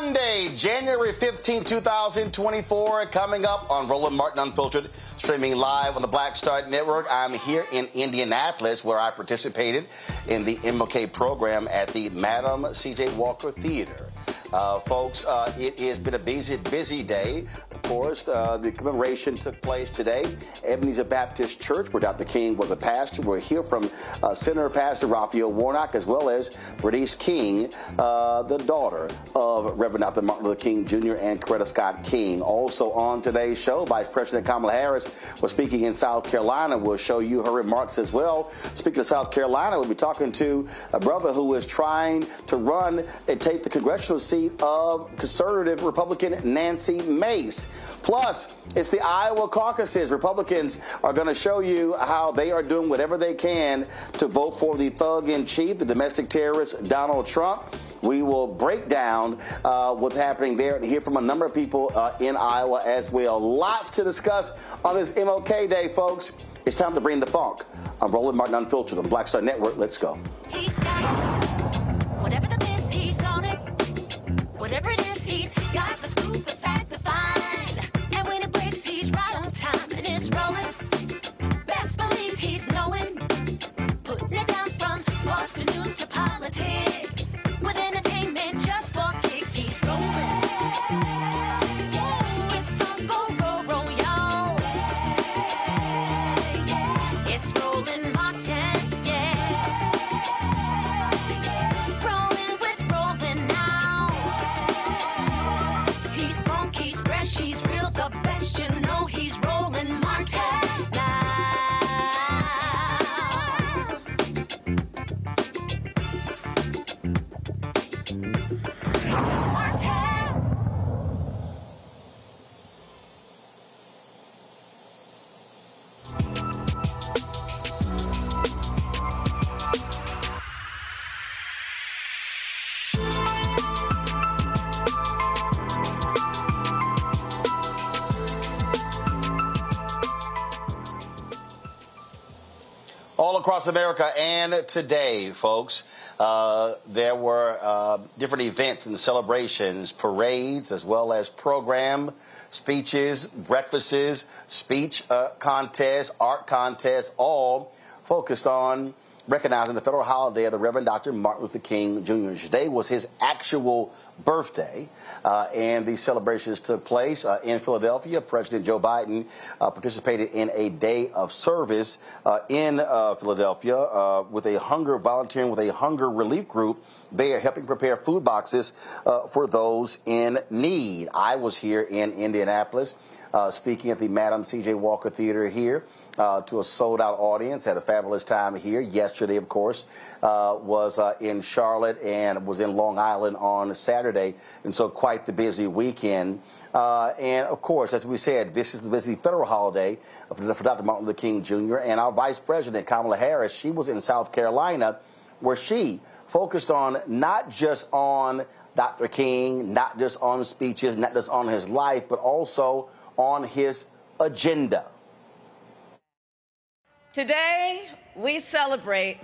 Monday, January 15, 2024. Coming up on Roland Martin Unfiltered, streaming live on the Black Star Network. I'm here in Indianapolis where I participated in the MLK program at the Madam C.J. Walker Theater. Uh, folks, uh, it has been a busy, busy day. Of course, uh, the commemoration took place today. Ebenezer Baptist Church, where Dr. King was a pastor. We'll hear from uh, Senator Pastor Raphael Warnock, as well as Bernice King, uh, the daughter of Reverend Dr. Martin Luther King Jr. and Coretta Scott King. Also on today's show, Vice President Kamala Harris was speaking in South Carolina. We'll show you her remarks as well. Speaking of South Carolina, we'll be talking to a brother who is trying to run and take the congressional seat of conservative Republican Nancy Mace. Plus, it's the Iowa caucuses. Republicans are going to show you how they are doing whatever they can to vote for the thug in chief, the domestic terrorist Donald Trump. We will break down uh, what's happening there and hear from a number of people uh, in Iowa as well. Lots to discuss on this MLK Day, folks. It's time to bring the funk. I'm Roland Martin Unfiltered on the Black Star Network. Let's go. Whatever the he's on it. Whatever it is, he's got the scoop, the rolling. Best believe he's knowing. Putting it down from sports to news to politics. Across America and today, folks, uh, there were uh, different events and celebrations, parades, as well as program speeches, breakfasts, speech uh, contests, art contests, all focused on recognizing the federal holiday of the Reverend Dr. Martin Luther King Jr. Today was his actual birthday, uh, and these celebrations took place uh, in Philadelphia. President Joe Biden uh, participated in a day of service uh, in uh, Philadelphia uh, with a hunger volunteering with a hunger relief group. They are helping prepare food boxes for those in need. I was here in Indianapolis. speaking at the Madam C.J. Walker Theater here uh, to a sold out audience. Had a fabulous time here. Yesterday, of course, uh, was uh, in Charlotte and was in Long Island on Saturday. And so, quite the busy weekend. Uh, and of course, as we said, this is the busy federal holiday for Dr. Martin Luther King Jr. And our Vice President, Kamala Harris, she was in South Carolina where she focused on not just on Dr. King, not just on speeches, not just on his life, but also on his agenda. Today, we celebrate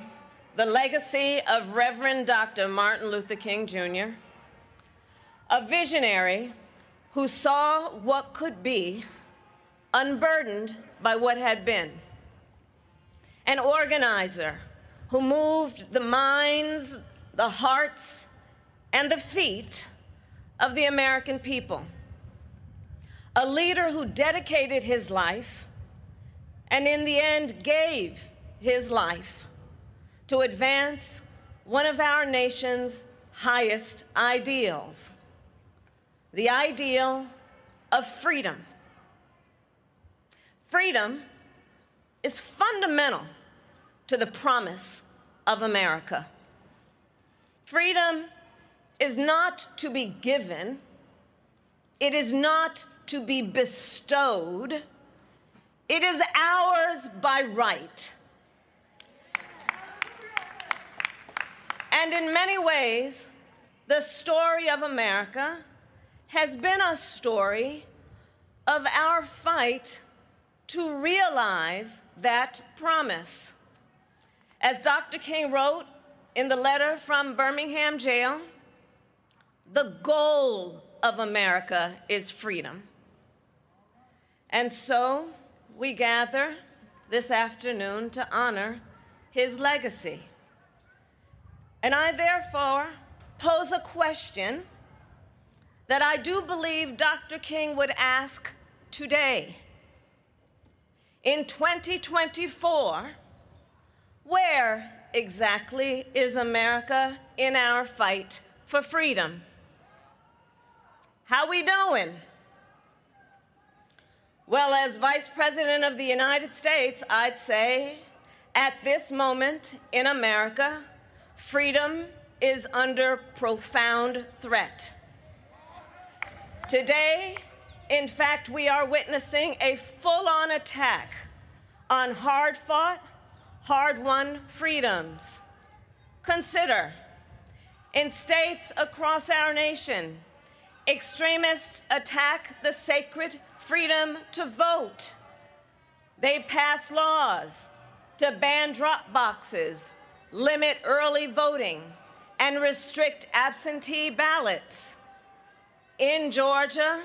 the legacy of Reverend Dr. Martin Luther King Jr., a visionary who saw what could be unburdened by what had been, an organizer who moved the minds, the hearts, and the feet of the American people, a leader who dedicated his life and in the end gave his life to advance one of our nation's highest ideals the ideal of freedom. Freedom is fundamental to the promise of America. Freedom is not to be given, it is not to be bestowed it is ours by right. And in many ways, the story of America has been a story of our fight to realize that promise. As Dr. King wrote in the letter from Birmingham jail, the goal of America is freedom. And so, we gather this afternoon to honor his legacy. And I therefore pose a question that I do believe Dr. King would ask today. In 2024, where exactly is America in our fight for freedom? How we doing? Well, as Vice President of the United States, I'd say at this moment in America, freedom is under profound threat. Today, in fact, we are witnessing a full on attack on hard fought, hard won freedoms. Consider in states across our nation, extremists attack the sacred freedom to vote. They pass laws to ban drop boxes, limit early voting, and restrict absentee ballots. In Georgia,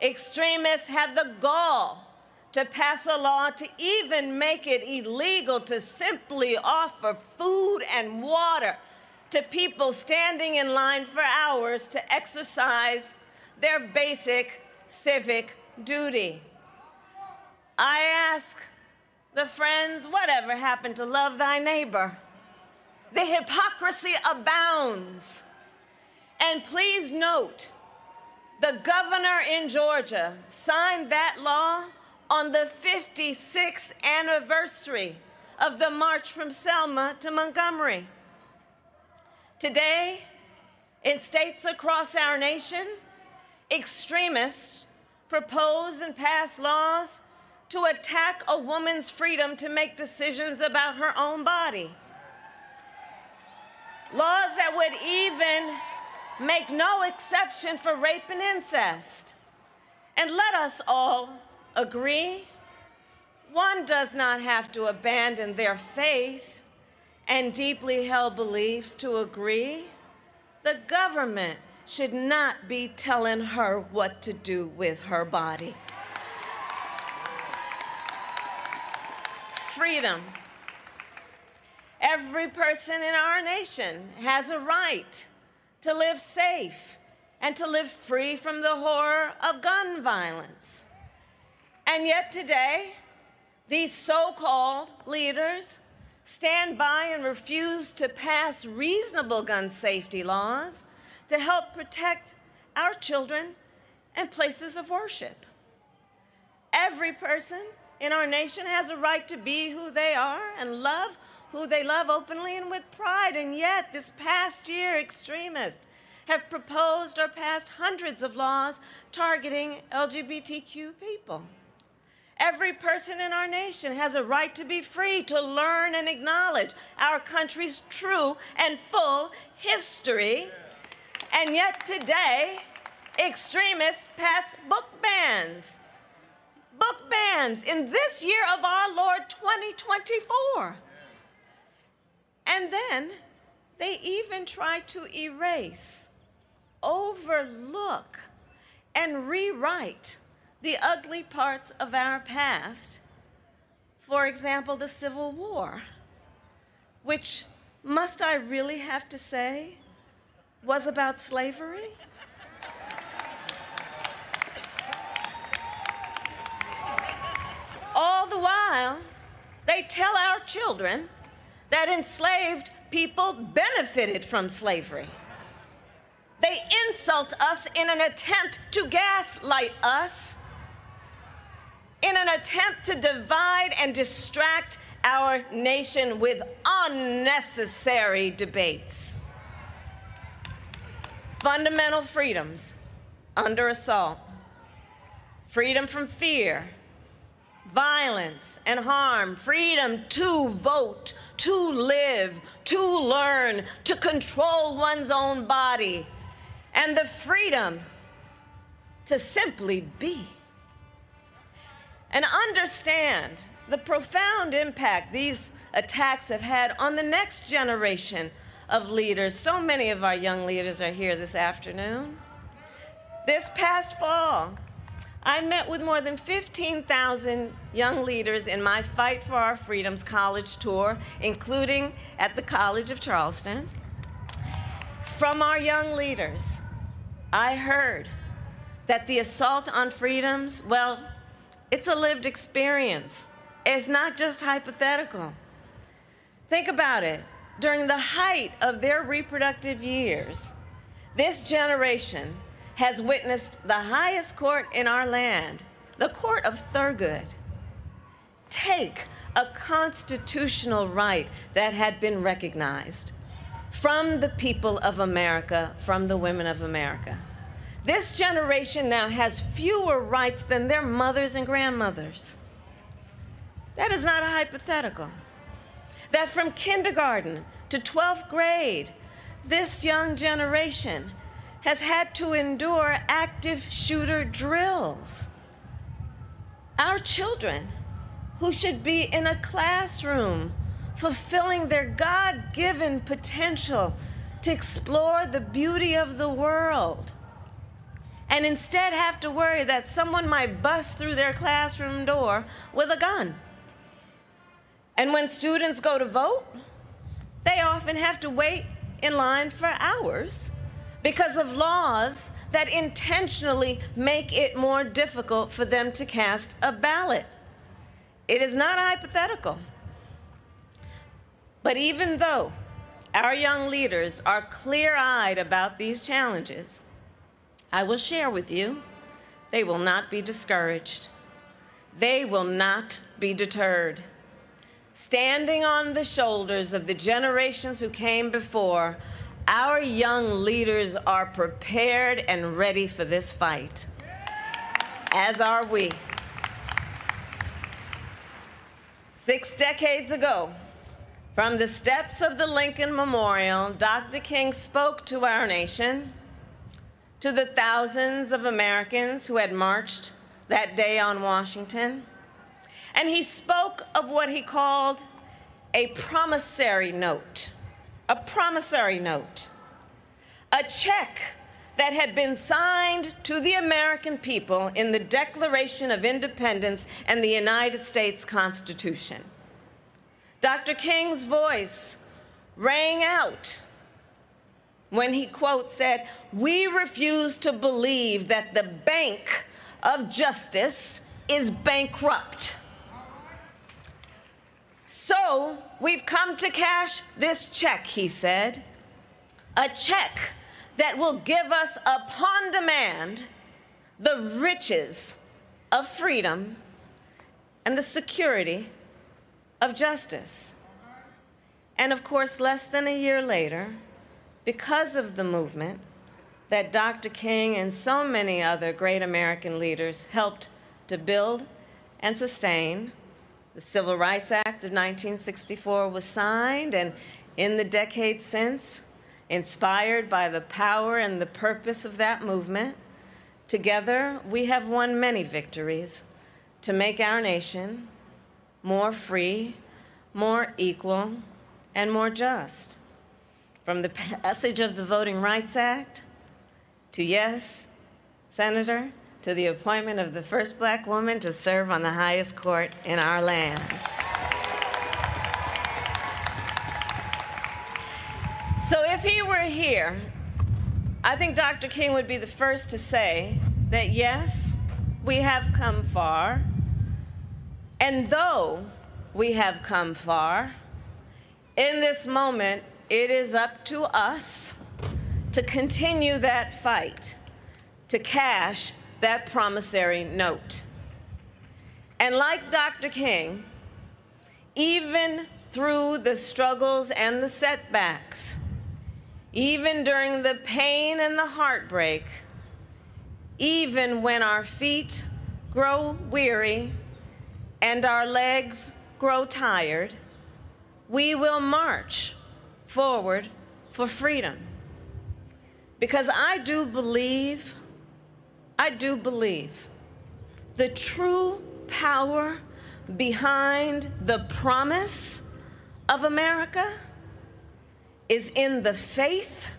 extremists have the gall to pass a law to even make it illegal to simply offer food and water to people standing in line for hours to exercise their basic civic duty. I ask the friends, whatever happened to love thy neighbor? The hypocrisy abounds. And please note, the governor in Georgia signed that law on the 56th anniversary of the march from Selma to Montgomery. Today, in states across our nation, extremists propose and pass laws to attack a woman's freedom to make decisions about her own body. Laws that would even make no exception for rape and incest. And let us all agree one does not have to abandon their faith and deeply held beliefs to agree. The government should not be telling her what to do with her body. Freedom. Every person in our nation has a right to live safe and to live free from the horror of gun violence. And yet today, these so called leaders stand by and refuse to pass reasonable gun safety laws to help protect our children and places of worship. Every person in our nation has a right to be who they are and love who they love openly and with pride. And yet, this past year, extremists have proposed or passed hundreds of laws targeting LGBTQ people. Every person in our nation has a right to be free to learn and acknowledge our country's true and full history. And yet today, extremists pass book bans. Book bans in this year of our Lord 2024. And then they even try to erase, overlook, and rewrite the ugly parts of our past. For example, the Civil War, which, must I really have to say, was about slavery? All the while, they tell our children that enslaved people benefited from slavery. They insult us in an attempt to gaslight us, in an attempt to divide and distract our nation with unnecessary debates. Fundamental freedoms under assault, freedom from fear, violence and harm, freedom to vote, to live, to learn, to control one's own body, and the freedom to simply be. And understand the profound impact these attacks have had on the next generation of leaders. So many of our young leaders are here this afternoon. This past fall, I met with more than 15,000 young leaders in my Fight for Our Freedoms college tour, including at the College of Charleston. From our young leaders, I heard that the assault on freedoms, well, it's a lived experience. It's not just hypothetical. Think about it. During the height of their reproductive years, this generation has witnessed the highest court in our land, the court of Thurgood, take a constitutional right that had been recognized from the people of America, from the women of America. This generation now has fewer rights than their mothers and grandmothers. That is not a hypothetical. That from kindergarten to 12th grade, this young generation has had to endure active shooter drills. Our children, who should be in a classroom fulfilling their God given potential to explore the beauty of the world, and instead have to worry that someone might bust through their classroom door with a gun. And when students go to vote, they often have to wait in line for hours because of laws that intentionally make it more difficult for them to cast a ballot. It is not hypothetical. But even though our young leaders are clear eyed about these challenges, I will share with you they will not be discouraged. They will not be deterred. Standing on the shoulders of the generations who came before, our young leaders are prepared and ready for this fight, as are we. Six decades ago, from the steps of the Lincoln Memorial, Dr. King spoke to our nation, to the thousands of Americans who had marched that day on Washington, and he spoke of what he called a promissory note a promissory note, a check that had been signed to the American people in the Declaration of Independence and the United States Constitution. Dr. King's voice rang out when he, quote, said, We refuse to believe that the bank of justice is bankrupt. So we've come to cash this check, he said. A check that will give us upon demand the riches of freedom and the security of justice. And of course, less than a year later, because of the movement that Dr. King and so many other great American leaders helped to build and sustain, the Civil Rights Act of 1964 was signed, and in the decades since, inspired by the power and the purpose of that movement, together we have won many victories to make our nation more free, more equal, and more just. From the passage of the Voting Rights Act to yes, Senator, to the appointment of the first black woman to serve on the highest court in our land. So if he were here, I think Dr. King would be the first to say that yes, we have come far. And though we have come far, in this moment, it is up to us to continue that fight, to cash that promissory note. And like Dr. King, even through the struggles and the setbacks, even during the pain and the heartbreak, even when our feet grow weary and our legs grow tired, we will march forward for freedom. Because I do believe, I do believe the true power behind the promise of America is in the faith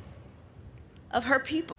of her people.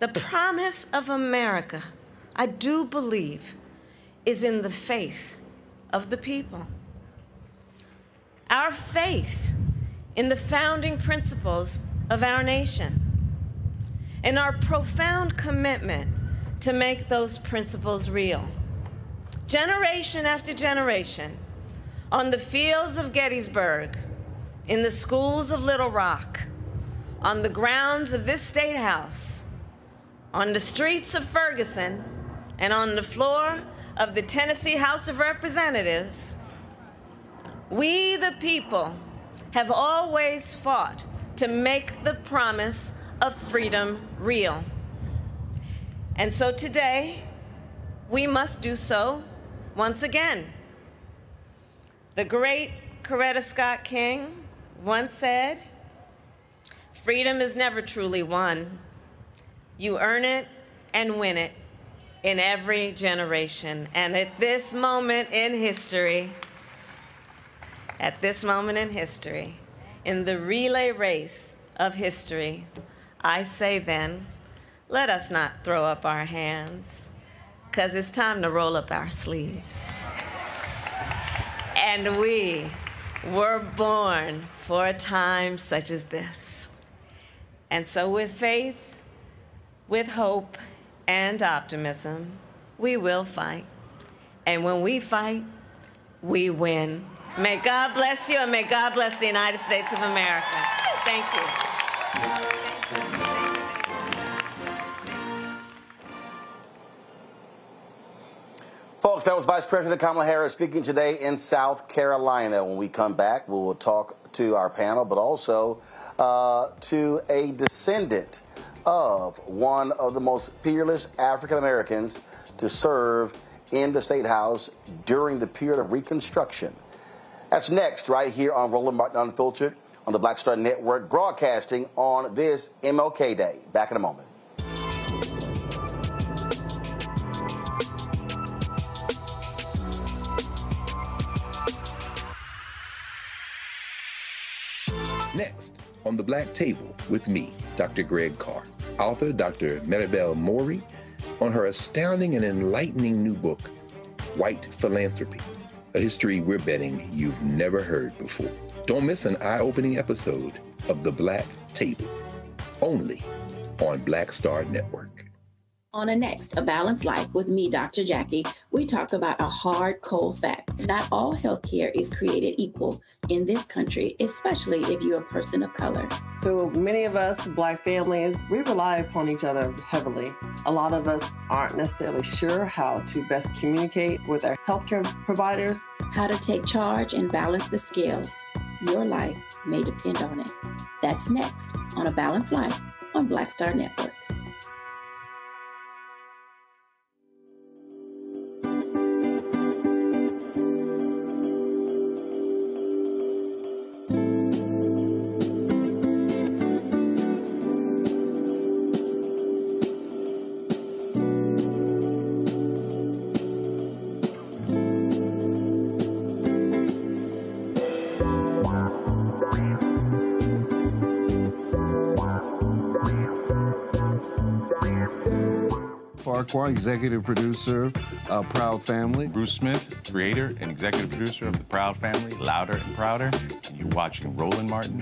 The promise of America, I do believe, is in the faith of the people. Our faith in the founding principles of our nation and our profound commitment to make those principles real. Generation after generation, on the fields of Gettysburg, in the schools of Little Rock, on the grounds of this state house, on the streets of Ferguson, and on the floor of the Tennessee House of Representatives, we, the people, have always fought to make the promise of freedom real. And so today, we must do so once again. The great Coretta Scott King once said, Freedom is never truly won. You earn it and win it in every generation. And at this moment in history, at this moment in history, in the relay race of history, I say then, let us not throw up our hands, because it's time to roll up our sleeves. and we were born for a time such as this. And so, with faith, with hope, and optimism, we will fight. And when we fight, we win. May God bless you and may God bless the United States of America. Thank you. Folks, that was Vice President Kamala Harris speaking today in South Carolina. When we come back, we will talk to our panel, but also uh, to a descendant of one of the most fearless African Americans to serve in the State House during the period of Reconstruction. That's next, right here on Roland Martin Unfiltered on the Black Star Network, broadcasting on this MLK Day. Back in a moment. Next, on the Black Table with me, Dr. Greg Carr, author Dr. Maribel Morey, on her astounding and enlightening new book, White Philanthropy, a history we're betting you've never heard before. Don't miss an eye opening episode of The Black Table, only on Black Star Network. On a next, A Balanced Life with me, Dr. Jackie, we talk about a hard, cold fact. Not all healthcare is created equal in this country, especially if you're a person of color. So many of us, Black families, we rely upon each other heavily. A lot of us aren't necessarily sure how to best communicate with our healthcare providers. How to take charge and balance the scales. Your life may depend on it. That's next on A Balanced Life on Black Star Network. Farquhar, executive producer of Proud Family. Bruce Smith, creator and executive producer of The Proud Family, Louder and Prouder. You're watching Roland Martin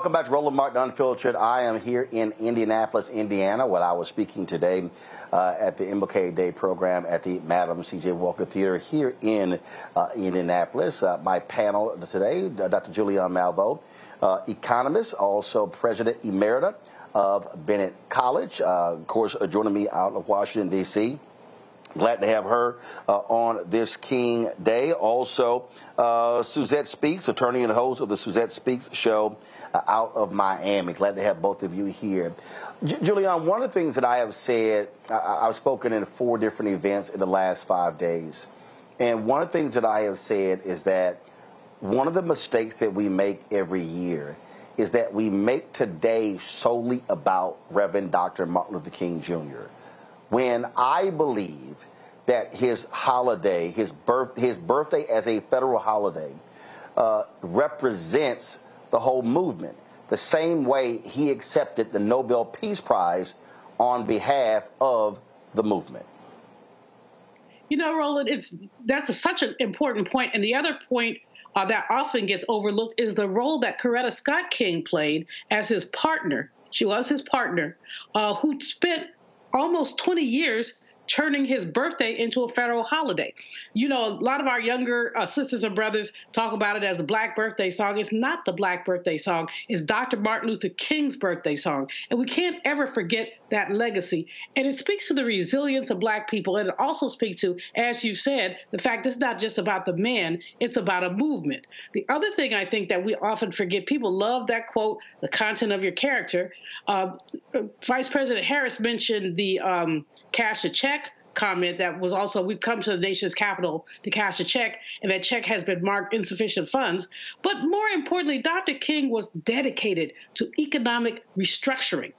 welcome back to Roland Martin Unfiltered. I am here in Indianapolis, Indiana, where I was speaking today uh, at the MLK Day program at the Madam C.J. Walker Theater here in uh, Indianapolis. Uh, my panel today, uh, Dr. Julianne Malveaux, uh, economist, also president emerita of Bennett College. Uh, of course, joining me out of Washington, D.C. Glad to have her uh, on this King Day. Also, uh, Suzette Speaks, attorney and host of the Suzette Speaks show uh, out of Miami. Glad to have both of you here. J- Julianne, one of the things that I have said, I- I've spoken in four different events in the last five days. And one of the things that I have said is that one of the mistakes that we make every year is that we make today solely about Reverend Dr. Martin Luther King Jr when I believe that his holiday, his birth, his birthday as a federal holiday, uh, represents the whole movement. The same way he accepted the Nobel Peace Prize on behalf of the movement. You know, Roland, it's that's a, such an important point. And the other point uh, that often gets overlooked is the role that Coretta Scott King played as his partner. She was his partner, uh, who spent almost 20 years turning his birthday into a federal holiday. You know, a lot of our younger uh, sisters and brothers talk about it as the Black birthday song. It's not the Black birthday song, it's Dr. Martin Luther King's birthday song. And we can't ever forget that legacy. And it speaks to the resilience of Black people. And it also speaks to, as you said, the fact it's not just about the man, it's about a movement. The other thing I think that we often forget, people love that quote, the content of your character. Uh, Vice President Harris mentioned the um, cash a check comment that was also we've come to the nation's capital to cash a check and that check has been marked insufficient funds but more importantly dr king was dedicated to economic restructuring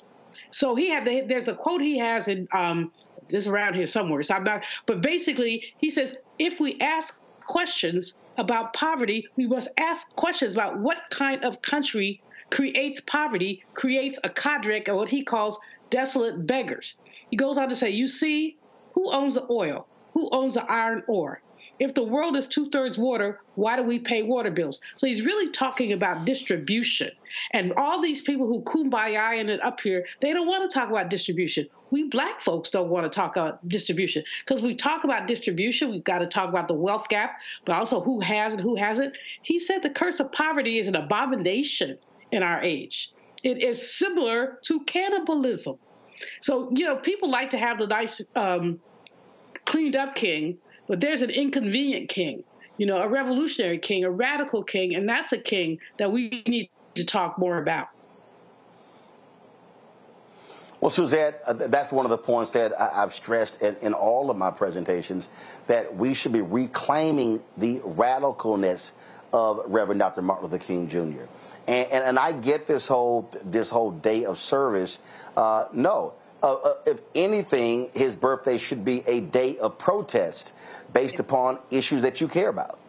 so he had the, there's a quote he has in um, this around here somewhere so i'm not but basically he says if we ask questions about poverty we must ask questions about what kind of country creates poverty creates a cadre of what he calls desolate beggars he goes on to say, You see, who owns the oil? Who owns the iron ore? If the world is two thirds water, why do we pay water bills? So he's really talking about distribution. And all these people who kumbaya and it up here, they don't want to talk about distribution. We black folks don't want to talk about distribution because we talk about distribution. We've got to talk about the wealth gap, but also who has and who hasn't. He said the curse of poverty is an abomination in our age. It is similar to cannibalism. So, you know, people like to have the nice, um, cleaned up king, but there's an inconvenient king, you know, a revolutionary king, a radical king, and that's a king that we need to talk more about. Well, Suzette, uh, that's one of the points that I, have stressed in, in, all of my presentations that we should be reclaiming the radicalness of Reverend Dr. Martin Luther King Jr. And, and, and I get this whole this whole day of service uh, no. Uh, uh, if anything, his birthday should be a day of protest based upon issues that you care about.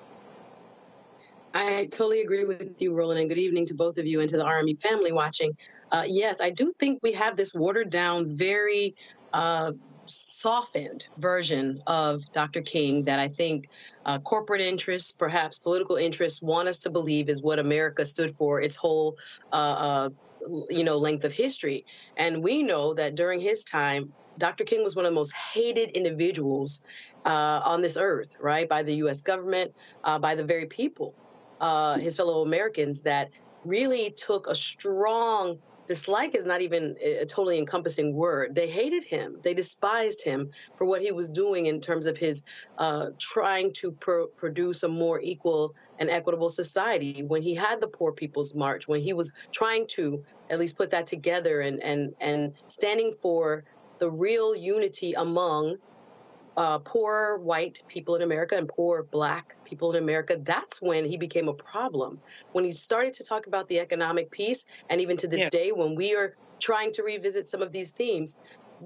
I totally agree with you, Roland, and good evening to both of you and to the RME family watching. Uh, yes, I do think we have this watered down, very uh, softened version of Dr. King that I think uh, corporate interests, perhaps political interests, want us to believe is what America stood for its whole uh, uh, you know length of history and we know that during his time dr king was one of the most hated individuals uh, on this earth right by the us government uh, by the very people uh, his fellow americans that really took a strong dislike is not even a totally encompassing word. They hated him. They despised him for what he was doing in terms of his uh, trying to pr- produce a more equal and equitable society. When he had the Poor People's March, when he was trying to at least put that together and and and standing for the real unity among uh, poor white people in America and poor black people in America, that's when he became a problem. When he started to talk about the economic piece, and even to this yeah. day, when we are trying to revisit some of these themes,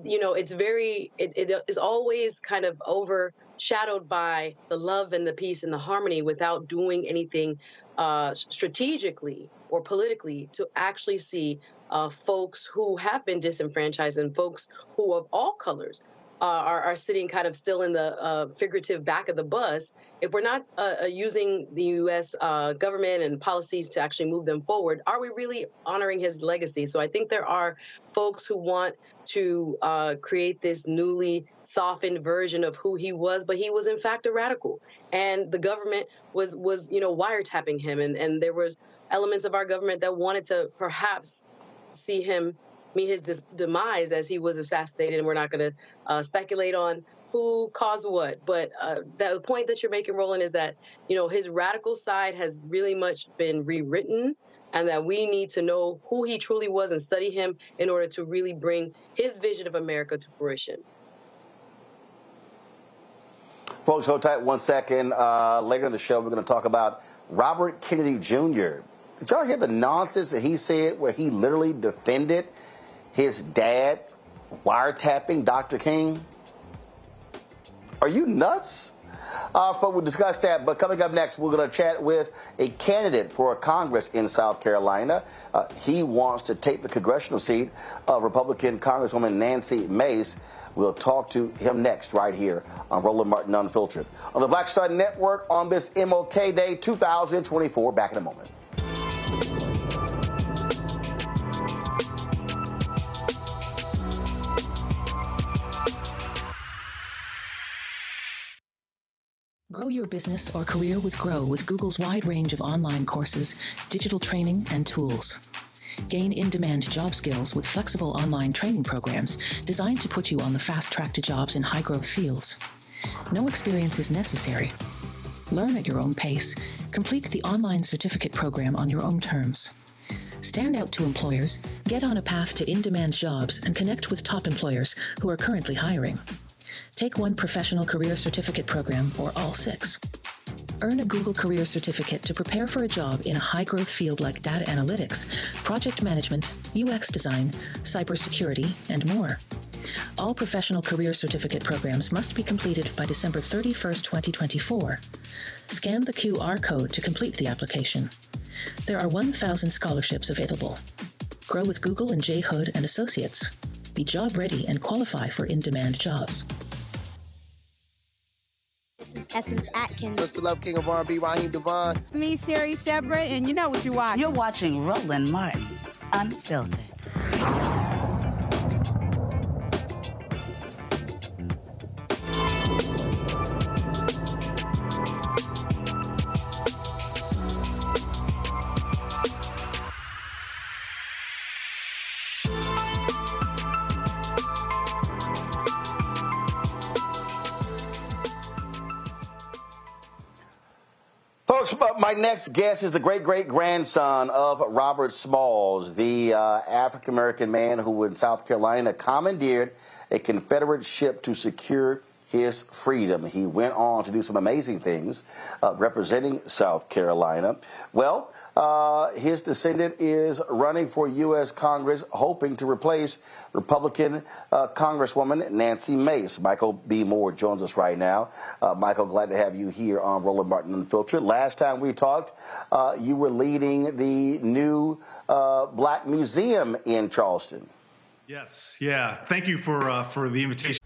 you know, it's very, it, it is always kind of overshadowed by the love and the peace and the harmony without doing anything uh, strategically or politically to actually see uh, folks who have been disenfranchised and folks who of all colors uh, are, are, sitting kind of still in the uh, figurative back of the bus, if we're not uh, uh using the U.S. Uh, government and policies to actually move them forward, are we really honoring his legacy? So I think there are folks who want to uh, create this newly softened version of who he was, but he was in fact a radical, and the government was was you know wiretapping him, and and there was elements of our government that wanted to perhaps see him meet his dis- demise as he was assassinated. And we're not going to uh, speculate on who caused what. But uh, the point that you're making, Roland, is that you know his radical side has really much been rewritten. And that we need to know who he truly was and study him in order to really bring his vision of America to fruition. Folks, hold tight one second. Uh, later in the show, we're going to talk about Robert Kennedy Jr. Did y'all hear the nonsense that he said where he literally defended his dad wiretapping Dr. King? Are you nuts? Uh, but we'll discuss that. But coming up next, we're going to chat with a candidate for Congress in South Carolina. Uh, he wants to take the congressional seat of Republican Congresswoman Nancy Mace. We'll talk to him next, right here on Roland Martin Unfiltered. On the Black Star Network on this MLK Day 2024. Back in a moment. Grow your business or career with Grow with Google's wide range of online courses, digital training, and tools. Gain in demand job skills with flexible online training programs designed to put you on the fast track to jobs in high growth fields. No experience is necessary. Learn at your own pace. Complete the online certificate program on your own terms. Stand out to employers, get on a path to in demand jobs, and connect with top employers who are currently hiring. Take one professional career certificate program or all six. Earn a Google Career Certificate to prepare for a job in a high growth field like data analytics, project management, UX design, cybersecurity, and more. All professional career certificate programs must be completed by December 31st, 2024. Scan the QR code to complete the application. There are 1,000 scholarships available. Grow with Google and J. Hood and Associates. Be job ready and qualify for in demand jobs. This is Essence Atkins. Mr. Love King of R&B, Raheem DeVaughn. It's me, Sherri Shepherd, and you know what you watch. You're watching Roland Martin, Unfiltered. My next guest is the great great grandson of Robert Smalls, the uh, African American man who in South Carolina commandeered a Confederate ship to secure his freedom. He went on to do some amazing things uh, representing South Carolina. Well, uh, his descendant is running for U.S. Congress, hoping to replace Republican uh, Congresswoman Nancy Mace. Michael B. Moore joins us right now. Uh, Michael, glad to have you here on Roland Martin Unfiltered. Last time we talked, uh, you were leading the new uh, Black Museum in Charleston. Yes, yeah. Thank you for for the invitation.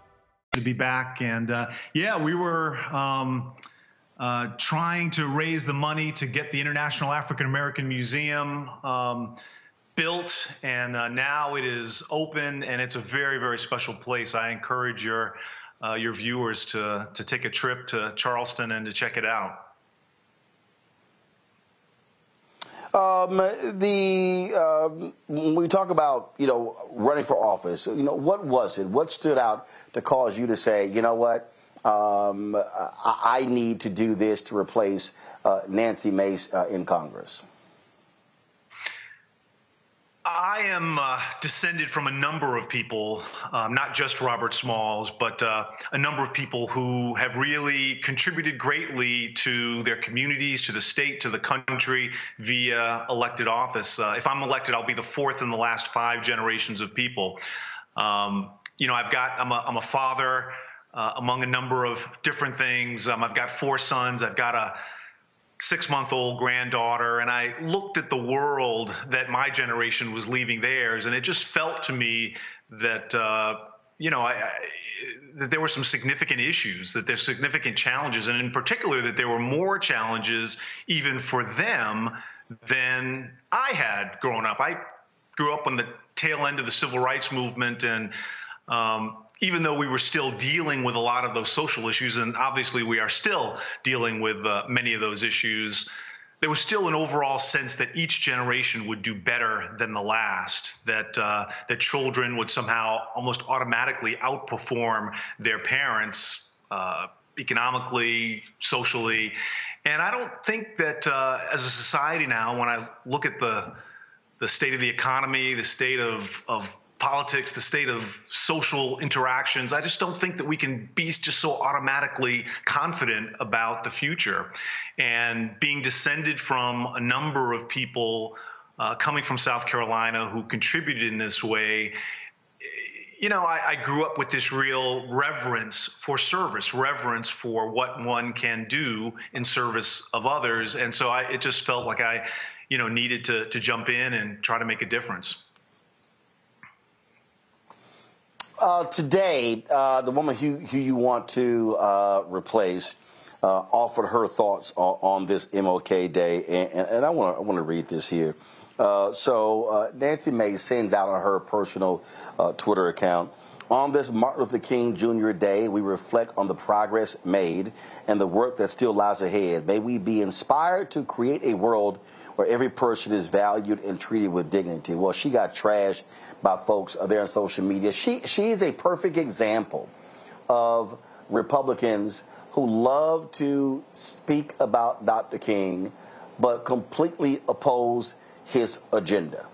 To be back, and uh, yeah, we were um, uh, trying to raise the money to get the International African American Museum um, built, and uh, now it is open, and it's a very, very special place. I encourage your uh, your viewers to to take a trip to Charleston and to check it out. Um, the um, when we talk about you know running for office, you know what was it? What stood out to cause you to say, you know what, um, I, I, need to do this to replace uh, Nancy Mace uh, in Congress? I am uh, descended from a number of people, um, not just Robert Smalls, but uh, a number of people who have really contributed greatly to their communities, to the state, to the country via elected office. Uh, if I'm elected, I'll be the fourth in the last five generations of people. Um, you know, I've got, I'm a, I'm a father uh, among a number of different things. Um, I've got four sons. I've got a six month old granddaughter and I looked at the world that my generation was leaving theirs, and it just felt to me that. Uh, you know, I, I, that there were some significant issues, that there's significant challenges, and in particular, that there were more challenges even for them than I had growing up. I grew up on the tail end of the civil rights movement, and um, even though we were still dealing with a lot of those social issues, and obviously we are still dealing with uh, many of those issues, there was still an overall sense that each generation would do better than the last. That uh, that children would somehow almost automatically outperform their parents uh, economically, socially, and I don't think that uh, as a society now, when I look at the the state of the economy, the state of of politics, the state of social interactions. I just don't think that we can be just so automatically confident about the future. And being descended from a number of people uh, coming from South Carolina who contributed in this way, you know, I, I, grew up with this real reverence for service, reverence for what one can do in service of others. And so I, it just felt like I, you know, needed to, to jump in and try to make a difference. Uh, today, uh, the woman who, who you want to uh, replace uh, offered her thoughts on, on this MLK Day, and, and I want to want to read this here. Uh, so uh, Nancy Mace sends out on her personal Twitter account. On this Martin Luther King Jr. Day, we reflect on the progress made and the work that still lies ahead. May we be inspired to create a world where every person is valued and treated with dignity. Well, she got trashed by folks there on social media. She she is a perfect example of Republicans who love to speak about Dr. King, but completely oppose his agenda.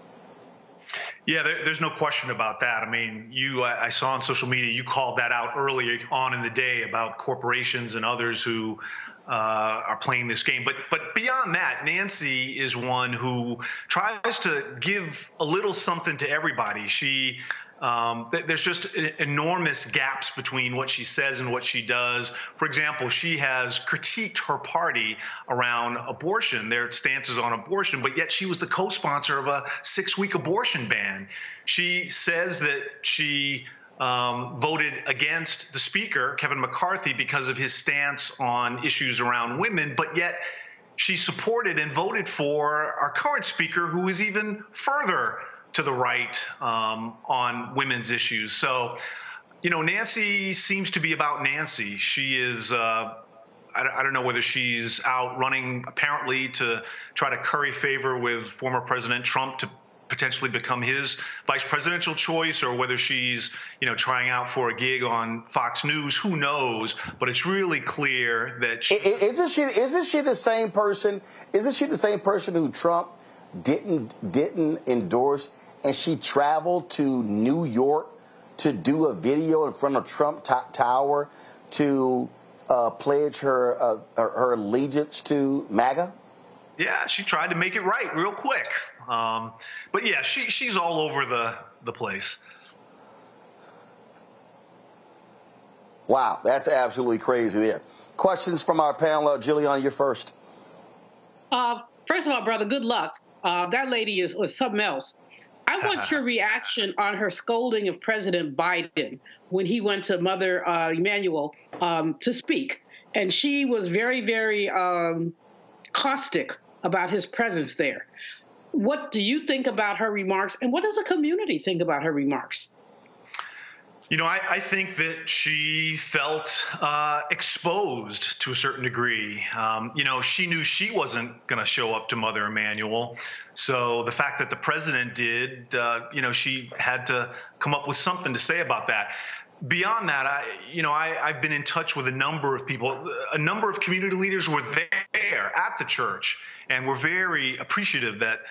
Yeah, there, there's no question about that. I mean, you, I saw on social media, you called that out early on in the day about corporations and others who uh, are playing this game. But but beyond that, Nancy is one who tries to give a little something to everybody. She um, th- there's just enormous gaps between what she says and what she does. For example, she has critiqued her party around abortion, their stances on abortion, but yet she was the co sponsor of a six week abortion ban. She says that she um, voted against the speaker, Kevin McCarthy, because of his stance on issues around women, but yet she supported and voted for our current speaker, who is even further to the right um, on women's issues. So, you know, Nancy seems to be about Nancy. She is. Uh, I don't know whether she's out running apparently to try to curry favor with former President Trump to potentially become his vice presidential choice or whether she's you know trying out for a gig on Fox News who knows but it's really clear that she isn't she isn't she the same person isn't she the same person who Trump didn't didn't endorse and she traveled to New York to do a video in front of Trump t- Tower to uh, pledge her, uh, her her allegiance to MAGA yeah, she tried to make it right real quick. Um, but yeah, she she's all over the the place. Wow, that's absolutely crazy there. Questions from our panel. Uh, Julianne, you're first. Uh, first of all, brother, good luck. Uh, that lady is, is something else. I want your reaction on her scolding of President Biden when he went to Mother uh, Emanuel um, to speak. And she was very, very um, caustic about his presence there. What do you think about her remarks, and what does the community think about her remarks? You know, I, I, think that she felt uh, exposed to a certain degree. Um, you know, she knew she wasn't going to show up to Mother Emanuel. So the fact that the president did, uh, you know, she had to come up with something to say about that. Beyond that, I, you know, I, I've been in touch with a number of people. A number of community leaders were there at the church and were very appreciative that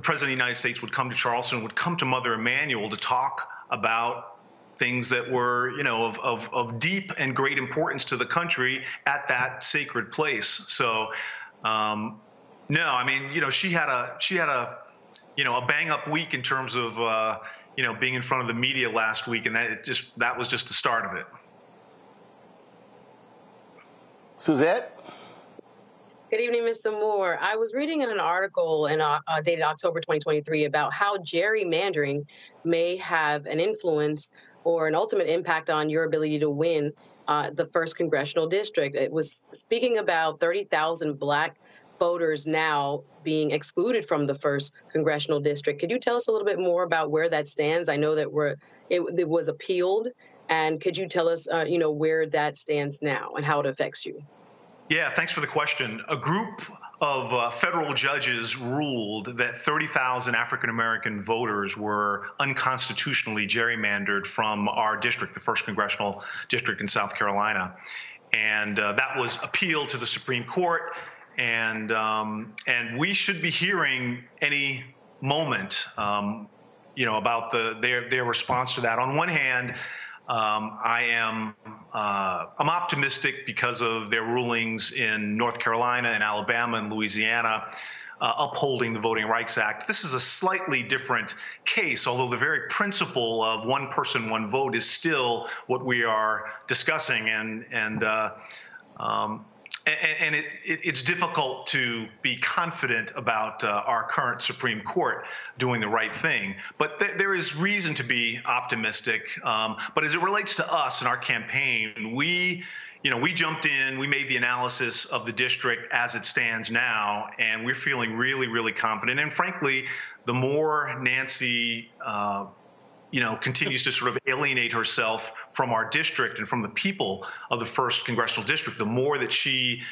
the president of the United States would come to Charleston, would come to Mother Emanuel to talk about things that were, you know, of, of, of deep and great importance to the country at that sacred place. So, um, no, I mean, you know, she had a she had a, you know, a bang up week in terms of, uh, you know, being in front of the media last week, and that just that was just the start of it. Suzette. Good evening, Mr. Moore. I was reading in an article in, uh, uh, dated October 2023 about how gerrymandering may have an influence or an ultimate impact on your ability to win uh, the first congressional district. It was speaking about 30,000 black voters now being excluded from the first congressional district. Could you tell us a little bit more about where that stands? I know that we're it, it was appealed, and could you tell us, uh, you know, where that stands now and how it affects you? Yeah, thanks for the question. A group of uh, federal judges ruled that 30,000 African American voters were unconstitutionally gerrymandered from our district, the first congressional district in South Carolina. And uh, that was appealed to the Supreme Court. And, um, and we should be hearing any moment, um, you know, about the, their, their response to that. On one hand, um, I am uh, I'm optimistic because of their rulings in North Carolina and Alabama and Louisiana. Uh, upholding the Voting Rights Act. This is a slightly different case, although the very principle of one person, one vote is still what we are discussing. And, and uh, um, and, it, it, it's difficult to be confident about uh, our current Supreme Court doing the right thing. But th- there is reason to be optimistic. Um, but as it relates to us and our campaign, we you know, we jumped in, we made the analysis of the district as it stands now, and we're feeling really, really confident. And frankly, the more Nancy uh, you know, continues to sort of alienate herself from our district and from the people of the first congressional district, the more that she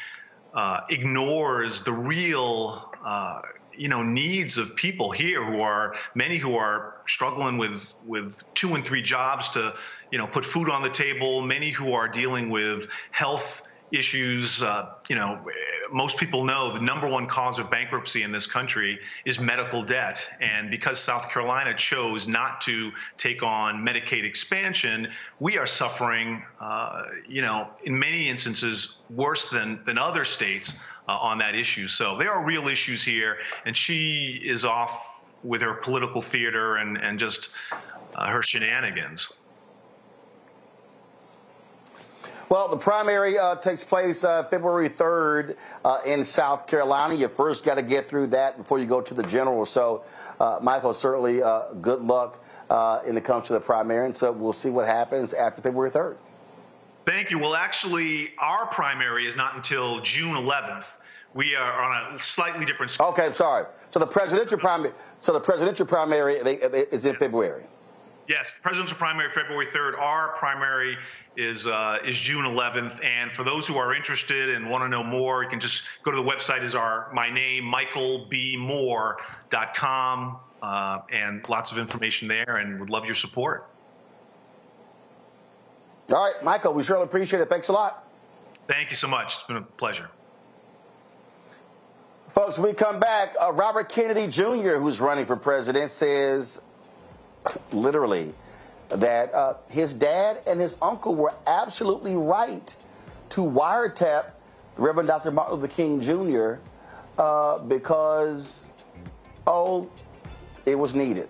uh, ignores the real, uh, you know, needs of people here who are many who are struggling with with two and three jobs to, you know, put food on the table. Many who are dealing with health issues. Uh, you know, most people know the number one cause of bankruptcy in this country is medical debt. And because South Carolina chose not to take on Medicaid expansion, we are suffering, uh, you know, in many instances worse than, than other states uh, on that issue. So there are real issues here, and she is off with her political theater and, and just uh, her shenanigans. Well, the primary uh, takes place uh, February 3rd uh, in South Carolina. You first got to get through that before you go to the general. So, uh, Michael, certainly uh, good luck uh, when it comes to the primary. And so we'll see what happens after February 3rd. Thank you. Well, actually, our primary is not until June 11th. We are on a slightly different. Okay, sorry. So the presidential primary. So the presidential primary is in February. Yes, presidential primary February 3rd. Our primary is uh, is June 11th. And for those who are interested and want to know more, you can just go to the website. Is our my name michaelbmoore.com uh, and lots of information there. And would love your support. All right, Michael, we surely appreciate it. Thanks a lot. Thank you so much. It's been a pleasure. Folks, we come back. Uh, Robert Kennedy Jr., who's running for president, says literally that uh, his dad and his uncle were absolutely right to wiretap Reverend Dr. Martin Luther King Jr. Uh, because, oh, it was needed.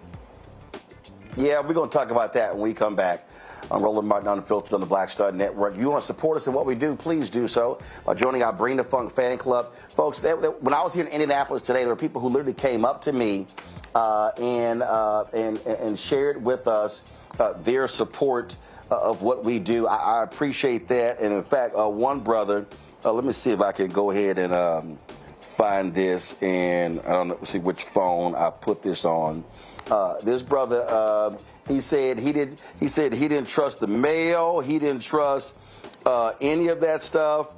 Yeah, we're going to talk about that when we come back on Roland Martin Unfiltered on the Black Star Network. You want to support us in what we do, please do so by joining our Bring the Funk fan club. Folks, they, they, when I was here in Indianapolis today, there were people who literally came up to me uh, and, uh, and, and shared with us uh, their support uh, of what we do. I, I, appreciate that. And in fact, uh, one brother, uh, let me see if I can go ahead and um, find this, and I don't know, see which phone I put this on. Uh, this brother, uh, he said he did. He said he didn't trust the mail. He didn't trust uh, any of that stuff.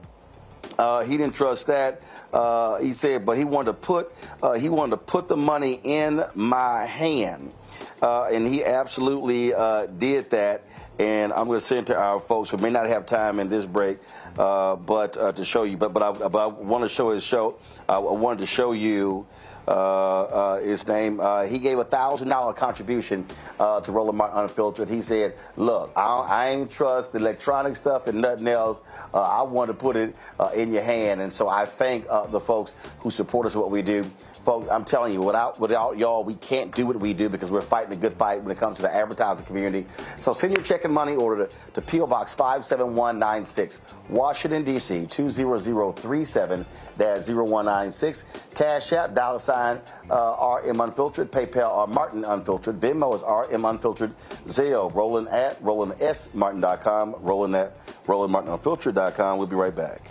Uh, he didn't trust that. Uh, he said, but he wanted to put uh, he wanted to put the money in my hand, uh, and he absolutely uh, did that. And I'm going to send to our folks who may not have time in this break, uh, but to show you. But but I, but I want to show his show. I wanted to show you. Uh, uh, his name. Uh, he gave a thousand dollar contribution to Roland Martin Unfiltered. He said, "Look, I, I ain't trust the electronic stuff and nothing else. I want to put it in your hand." And so I thank the folks who support us what we do folks, I'm telling you, without without y'all, we can't do what we do because we're fighting a good fight when it comes to the advertising community. So send your check and money order to, to PO Box 57196, Washington D.C. 20037 0196. Cash App dollar sign uh, RM Unfiltered, PayPal R Martin Unfiltered, Venmo is RM Unfiltered, Zelle Roland at RolandSMartin.com, Roland at RolandMartinUnfiltered.com. We'll be right back.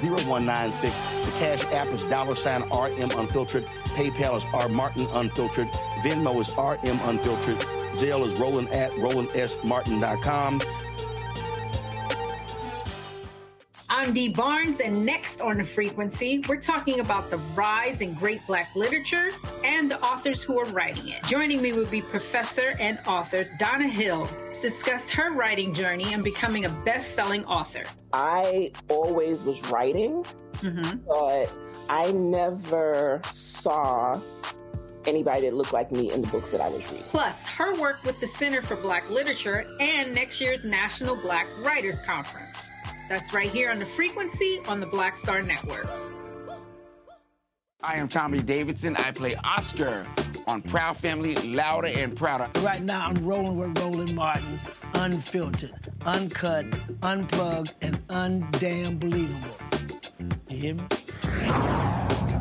0196. The Cash App is dollar sign RM Unfiltered. PayPal is R Martin Unfiltered. Venmo is RM Unfiltered. Zelle is Roland at RolandSMartin.com. I'm Dee Barnes, and next on the frequency, we're talking about the rise in great black literature and the authors who are writing it. Joining me will be professor and author Donna Hill, discuss her writing journey and becoming a best-selling author. I always was writing, mm-hmm. but I never saw anybody that looked like me in the books that I was reading. Plus, her work with the Center for Black Literature and next year's National Black Writers Conference. That's right here on the frequency on the Black Star Network. I am Tommy Davidson. I play Oscar on Proud Family, Louder and Prouder. Right now, I'm rolling with Roland Martin, unfiltered, uncut, unplugged, and undamn believable. You hear me?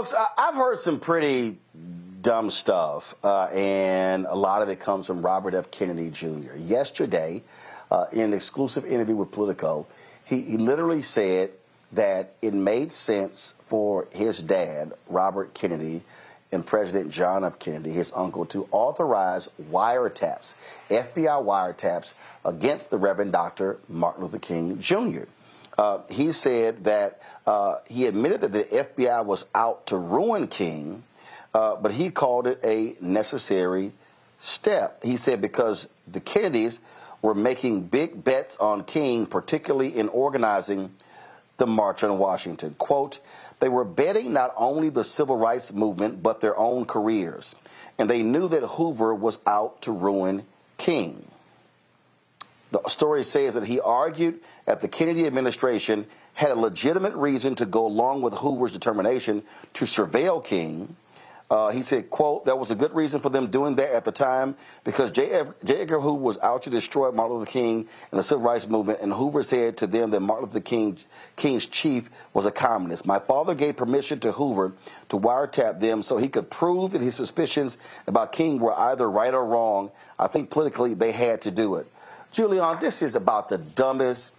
Folks, I've heard some pretty dumb stuff, uh, and a lot of it comes from Robert F. Kennedy Jr. Yesterday, uh, in an exclusive interview with Politico, he, he literally said that it made sense for his dad, Robert Kennedy, and President John F. Kennedy, his uncle, to authorize wiretaps, FBI wiretaps, against the Reverend Dr. Martin Luther King Jr. Uh, he said that uh, he admitted that the FBI was out to ruin King, uh, but he called it a necessary step. He said because the Kennedys were making big bets on King, particularly in organizing the March on Washington. Quote, they were betting not only the civil rights movement, but their own careers. And they knew that Hoover was out to ruin King. The story says that he argued that the Kennedy administration had a legitimate reason to go along with Hoover's determination to surveil King, Uh, he said, quote, that was a good reason for them doing that at the time because J. F- J. Edgar Hoover was out to destroy Martin Luther King and the civil rights movement, and Hoover said to them that Martin Luther King, King's chief was a communist. My father gave permission to Hoover to wiretap them so he could prove that his suspicions about King were either right or wrong. I think politically they had to do it. Julianne, this is about the dumbest.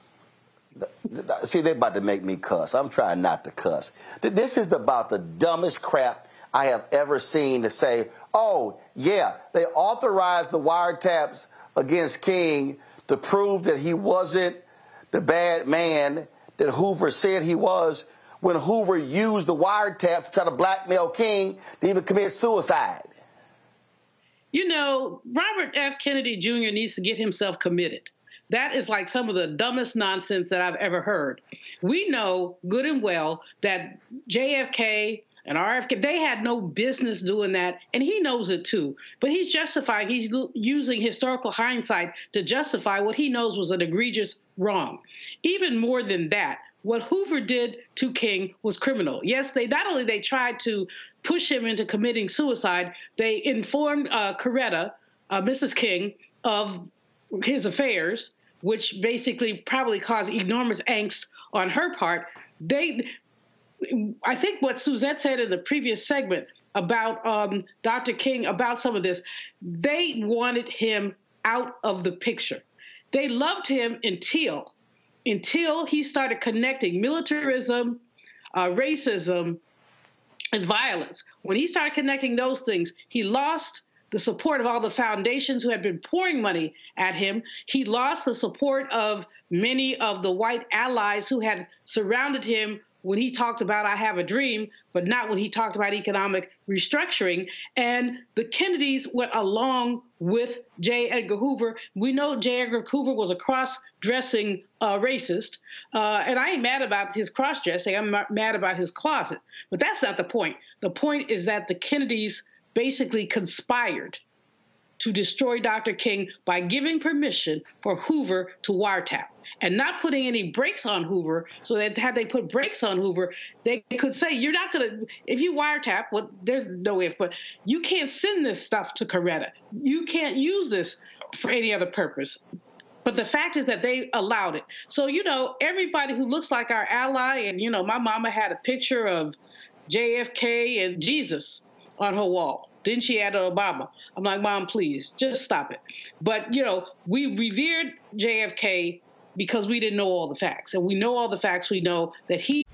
See, they're about to make me cuss. I'm trying not to cuss. This is about the dumbest crap I have ever seen to say, oh, yeah, they authorized the wiretaps against King to prove that he wasn't the bad man that Hoover said he was when Hoover used the wiretap to try to blackmail King to even commit suicide. You know, Robert F. Kennedy Jr. needs to get himself committed. That is like some of the dumbest nonsense that I've ever heard. We know good and well that JFK and RFK, they had no business doing that, and he knows it too. But he's justifying, he's using historical hindsight to justify what he knows was an egregious wrong. Even more than that, what Hoover did to King was criminal. Yes, they not only they tried to push him into committing suicide, they informed uh, Coretta, uh, Mrs. King, of his affairs, which basically probably caused enormous angst on her part. They I think what Suzette said in the previous segment about um, Dr. King, about some of this, they wanted him out of the picture. They loved him until until he started connecting militarism, uh, racism, and violence. When he started connecting those things, he lost the support of all the foundations who had been pouring money at him. He lost the support of many of the white allies who had surrounded him when he talked about I have a dream, but not when he talked about economic restructuring. And the Kennedys went along with J. Edgar Hoover. We know J. Edgar Hoover was a cross dressing uh, racist. Uh, and I ain't mad about his cross dressing, I'm mad about his closet. But that's not the point. The point is that the Kennedys basically conspired to destroy Dr. King by giving permission for Hoover to wiretap and not putting any brakes on Hoover. So that had they put brakes on Hoover, they could say, "You're not to if you wiretap. Well, there's no if, but you can't send this stuff to Coretta. You can't use this for any other purpose." But the fact is that they allowed it. So you know, everybody who looks like our ally, and you know, my mama had a picture of JFK and Jesus on her wall. Then she added Obama. I'm like, Mom, please, just stop it. But, you know, we revered JFK because we didn't know all the facts. And we know all the facts. We know that he.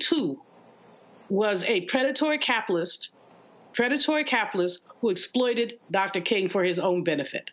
too was a predatory capitalist predatory capitalist who exploited Dr. King for his own benefit.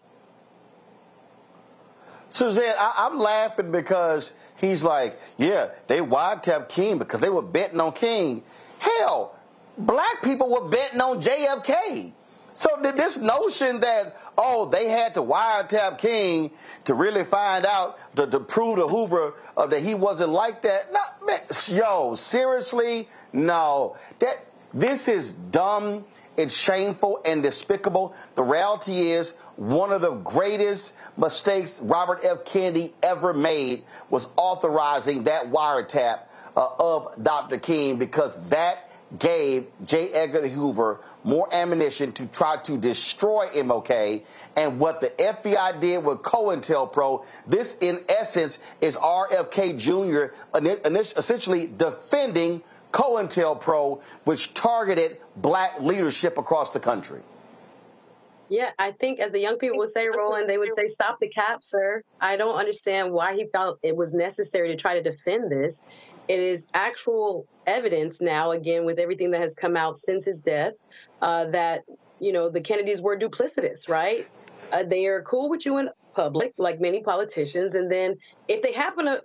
Suzanne, I, am laughing because he's like, yeah, they wiretapped King because they were betting on King. Hell, black people were betting on JFK. So did this notion that oh they had to wiretap King to really find out to, to prove to Hoover uh, that he wasn't like that. Not, man, yo, seriously, no. That this is dumb. It's shameful and despicable. The reality is, one of the greatest mistakes Robert F. Kennedy ever made was authorizing that wiretap uh, of Dr. King because that gave J. Edgar Hoover more ammunition to try to destroy MLK. And what the FBI did with COINTELPRO, this in essence is RFK Jr. essentially defending COINTELPRO, which targeted black leadership across the country. Yeah, I think as the young people would say, Roland, they would say, stop the cap, sir. I don't understand why he felt it was necessary to try to defend this. It is actual evidence now, again, with everything that has come out since his death, uh, that, you know, the Kennedys were duplicitous, right? Uh, they are cool with you in public, like many politicians. And then if they happen to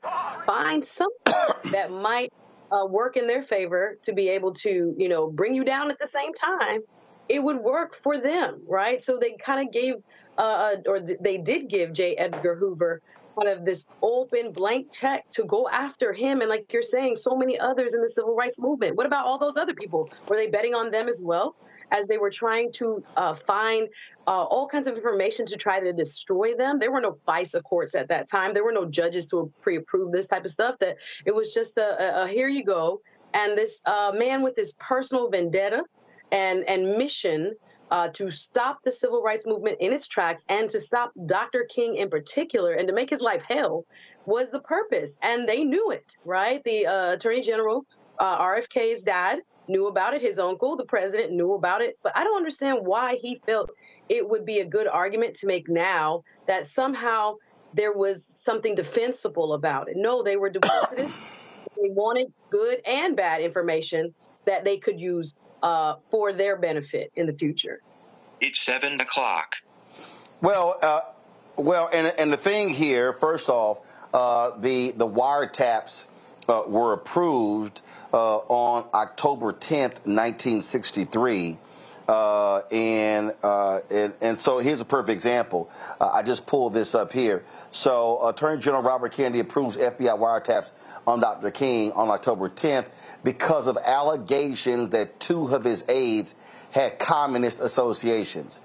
find something that might uh, work in their favor to be able to, you know, bring you down at the same time, it would work for them, right? So they kind of gave, uh, uh or th- they did give J. Edgar Hoover kind of this open blank check to go after him and like you're saying so many others in the civil rights movement what about all those other people were they betting on them as well as they were trying to uh, find uh, all kinds of information to try to destroy them there were no FISA courts at that time there were no judges to pre-approve this type of stuff that it was just a, a, a here you go and this uh, man with his personal vendetta and and mission uh, to stop the civil rights movement in its tracks and to stop Dr. King in particular and to make his life hell was the purpose. And they knew it, right? The uh, Attorney General, uh, RFK's dad, knew about it. His uncle, the president, knew about it. But I don't understand why he felt it would be a good argument to make now that somehow there was something defensible about it. No, they were duplicitous. they wanted good and bad information that they could use uh, for their benefit in the future. It's seven o'clock. Well, uh, well, and and the thing here, first off, uh, the the wiretaps uh, were approved uh, on October 10th, 1963. Uh, and, uh, and, and so here's a perfect example. Uh, I just pulled this up here. So Attorney General Robert Kennedy approves FBI wiretaps on Dr. King on October 10th because of allegations that two of his aides had communist associations.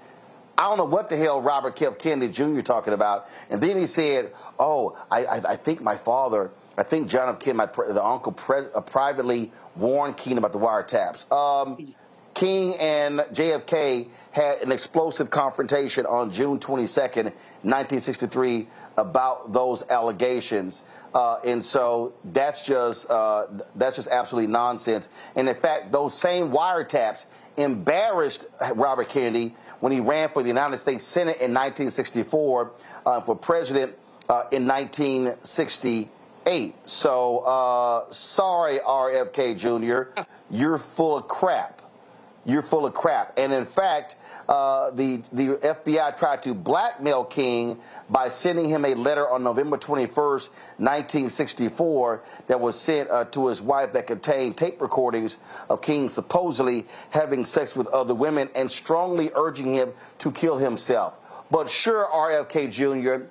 I don't know what the hell Robert. Kennedy Jr. talking about. And then he said, "Oh, I, I, I think my father, I think John F. Kim, the uncle, uh, privately warned King about the wiretaps. Um, King and JFK had an explosive confrontation on June 22nd, 1963, about those allegations, uh, and so that's just uh, that's just absolutely nonsense. And in fact, those same wiretaps embarrassed Robert Kennedy when he ran for the United States Senate in 1964 uh, for president uh, in 1960 eight. So uh, sorry, RFK Jr., you're full of crap. You're full of crap. And in fact, uh, the the FBI tried to blackmail King by sending him a letter on November 21st, 1964, that was sent uh, to his wife that contained tape recordings of King supposedly having sex with other women and strongly urging him to kill himself. But sure, RFK Jr.,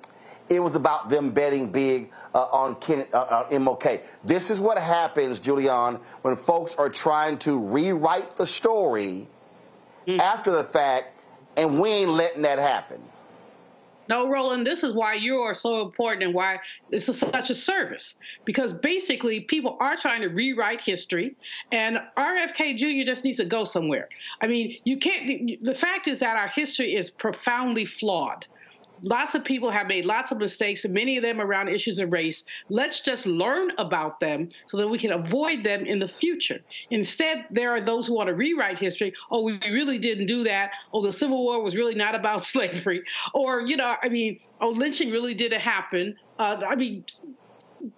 it was about them betting big uh, on Ken, uh, uh MLK. This is what happens, Julianne, when folks are trying to rewrite the story mm. after the fact, and we ain't letting that happen. No, Roland, this is why you are so important and why this is such a service. Because basically, people are trying to rewrite history, and RFK Jr. just needs to go somewhere. I mean, you can't, the fact is that our history is profoundly flawed lots of people have made lots of mistakes, and many of them around issues of race. Let's just learn about them so that we can avoid them in the future. Instead, there are those who want to rewrite history. Oh, we really didn't do that. Oh, the Civil War was really not about slavery. Or, you know, I mean, oh, lynching really didn't happen. Uh, I mean,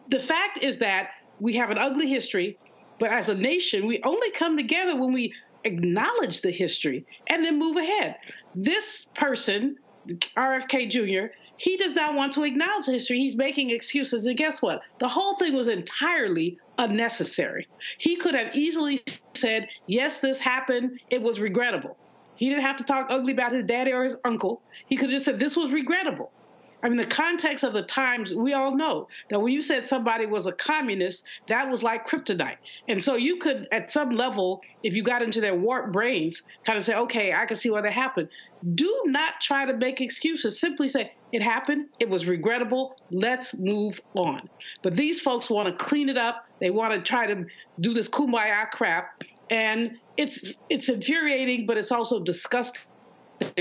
the fact is that we have an ugly history, but as a nation, we only come together when we acknowledge the history and then move ahead. This person, RFK Jr., he does not want to acknowledge history. He's making excuses. And guess what? The whole thing was entirely unnecessary. He could have easily said, Yes, this happened. It was regrettable. He didn't have to talk ugly about his daddy or his uncle. He could have just said, This was regrettable. I mean, the context of the times, we all know that when you said somebody was a communist, that was like kryptonite. And so you could, at some level, if you got into their warped brains, kind of say, okay, I can see why that happened. Do not try to make excuses. Simply say, it happened. It was regrettable. Let's move on. But these folks want to clean it up. They want to try to do this kumbaya crap. And it's it's infuriating, but it's also disgusting,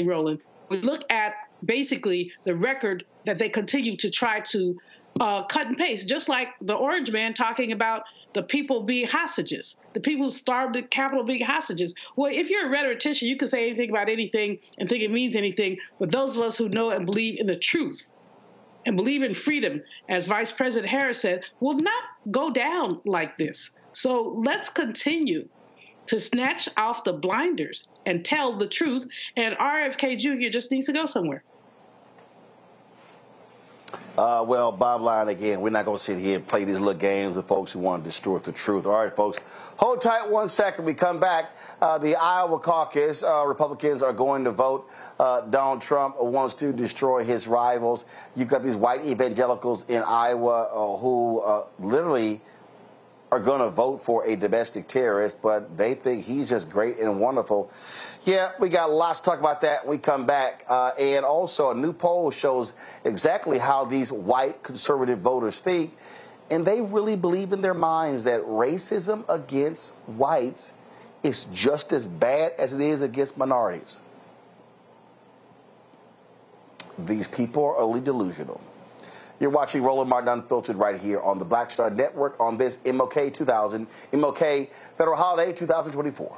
Roland. We look at basically the record that they continue to try to uh, cut and paste, just like the Orange Man talking about the people being hostages, the people who starved the Capitol being hostages. Well, if you're a rhetorician, you can say anything about anything and think it means anything, but those of us who know and believe in the truth and believe in freedom, as Vice President Harris said, will not go down like this. So let's continue to snatch off the blinders and tell the truth. And RFK Jr. just needs to go somewhere. Uh, well, Bob line again, we're not going to sit here and play these little games with folks who want to distort the truth. All right, folks, hold tight one second. We come back. Uh, the Iowa caucus, uh, Republicans are going to vote. Uh, Donald Trump wants to destroy his rivals. You've got these white evangelicals in Iowa uh, who uh, literally are going to vote for a domestic terrorist, but they think he's just great and wonderful. Yeah, we got lots to talk about that when we come back. Uh, and also, a new poll shows exactly how these white conservative voters think. And they really believe in their minds that racism against whites is just as bad as it is against minorities. These people are only delusional. You're watching Roland Martin Unfiltered right here on the Black Star Network on this MLK 2000, MLK Federal Holiday 2024.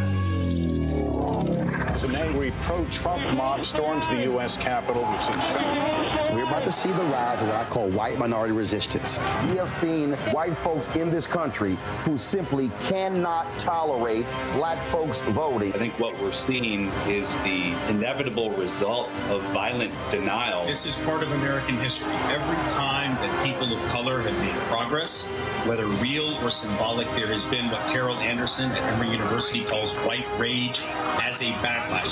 As pro-Trump mob storms the U.S. Capitol, We've seen We're about to see the rise of what I call white minority resistance. We have seen white folks in this country who simply cannot tolerate black folks voting. I think what we're seeing is the inevitable result of violent denial. This is part of American history. Every time that people of color have made progress, whether real or symbolic, there has been what Carol Anderson at Emory University calls white rage as a backlash.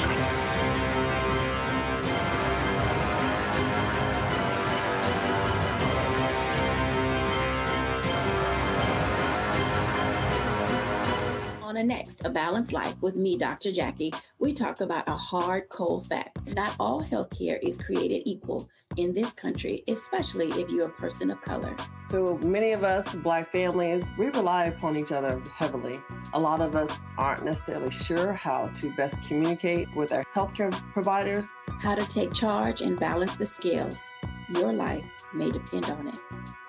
On a next, A Balanced Life with me, Dr. Jackie, we talk about a hard, cold fact. Not all healthcare is created equal in this country, especially if you're a person of color. So many of us, Black families, we rely upon each other heavily. A lot of us aren't necessarily sure how to best communicate with our healthcare providers. How to take charge and balance the scales. Your life may depend on it.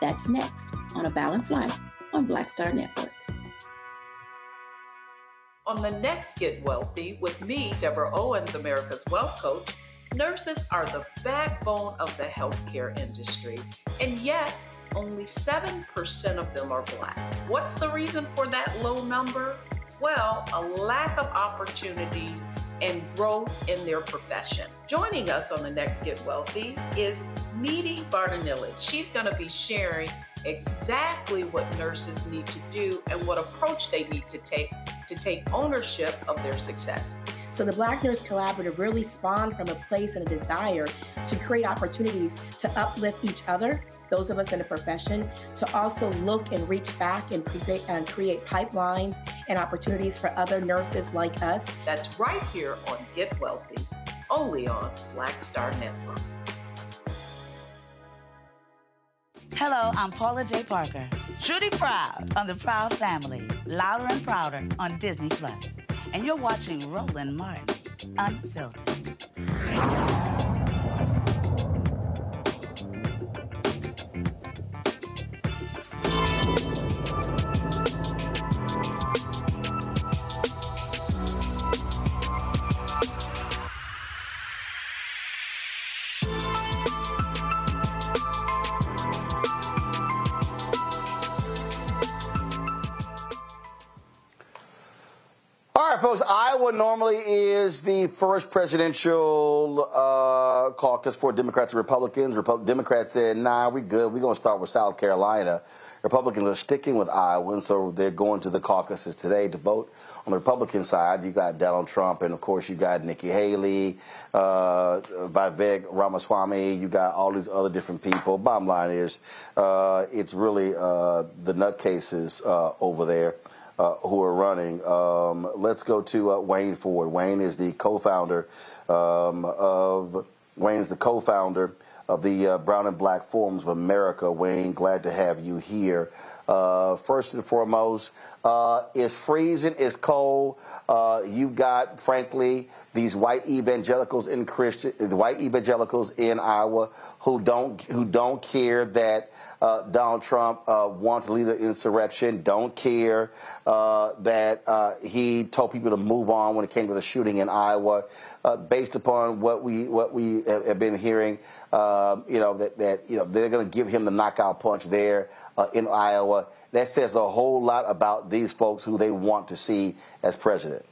That's next on A Balanced Life on Black Star Network. On the next Get Wealthy with me, Deborah Owens, America's Wealth Coach, nurses are the backbone of the healthcare industry, and yet only 7% of them are Black. What's the reason for that low number? Well, a lack of opportunities and growth in their profession. Joining us on the next Get Wealthy is Needy Bartonelli. She's going to be sharing exactly what nurses need to do and what approach they need to take to take ownership of their success. So the Black Nurse Collaborative really spawned from a place and a desire to create opportunities to uplift each other, those of us in the profession, to also look and reach back and create, and create pipelines and opportunities for other nurses like us. That's right here on Get Wealthy, only on Black Star Network. Hello, I'm Paula Jai Parker. Truly proud on the Proud Family, louder and prouder on Disney Plus and you're watching Roland Martin Unfiltered. Folks, Iowa normally is the first presidential uh, caucus for Democrats and Republicans. Repu- Democrats said, nah, we good. We're going to start with South Carolina. Republicans are sticking with Iowa, and so they're going to the caucuses today to vote. On the Republican side, you got Donald Trump, and of course, you got Nikki Haley, uh, Vivek Ramaswamy, you got all these other different people. Bottom line is, uh, it's really uh, the nutcases uh, over there uh, who are running. Um, let's go to uh, Wayne Ford. Wayne is the co-founder um, of Wayne is the co-founder of the uh, Brown and Black Forums of America. Wayne, glad to have you here. Uh, first and foremost, uh, it's freezing, it's cold. Uh, you've got, frankly, these white evangelicals in Christian, the white evangelicals in Iowa who don't who don't care that uh, Donald Trump uh, wants to lead an insurrection, don't care uh, that uh, he told people to move on when it came to the shooting in Iowa. Uh, based upon what we what we have been hearing, um, you know that that you know they're going to give him the knockout punch there uh, in Iowa. That says a whole lot about these folks who they want to see as president.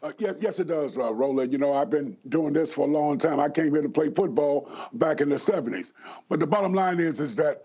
Uh, yes, yes, it does, uh, Roland. You know, I've been doing this for a long time. I came here to play football back in the 70s. But the bottom line is, is that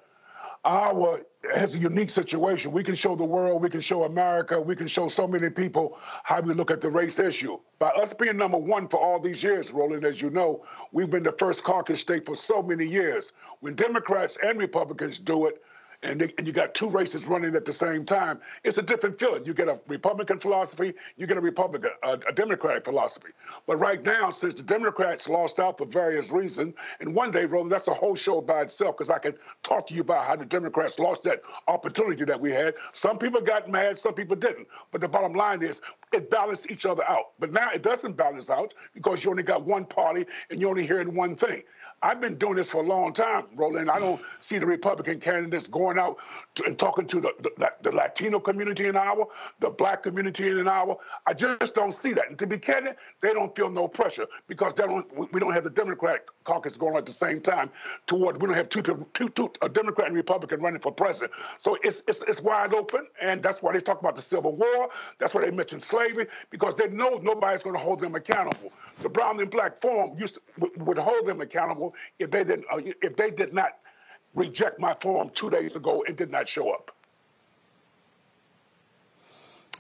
Iowa has a unique situation. We can show the world, we can show America, we can show so many people how we look at the race issue. By us being number one for all these years, Roland, as you know, we've been the first caucus state for so many years. When Democrats and Republicans do it, and, they, and, you got two races running at the same time, it's a different feeling. You get a Republican philosophy, you get a Republican, a, a, Democratic philosophy. But right now, since the Democrats lost out for various reasons, and one day, Roland, that's a whole show by itself because I can talk to you about how the Democrats lost that opportunity that we had. Some people got mad, some people didn't. But the bottom line is, it balanced each other out. But now it doesn't balance out because you only got one party and you're only hearing one thing. I've been doing this for a long time, Roland. I don't see the Republican candidates going out to, and talking to the, the, the, Latino community in Iowa, the black community in Iowa. I just don't see that. And to be candid, they don't feel no pressure because they don't, we don't have the Democratic caucus going at the same time toward, we don't have two people, two, two, a Democrat and Republican running for president. So it's, it's, it's wide open. And that's why they talk about the Civil War. That's why they mention slavery because they know nobody's going to hold them accountable. The Brown and Black Forum used to, would hold them accountable if they didn't uh, if they did not reject my form two days ago and did not show up.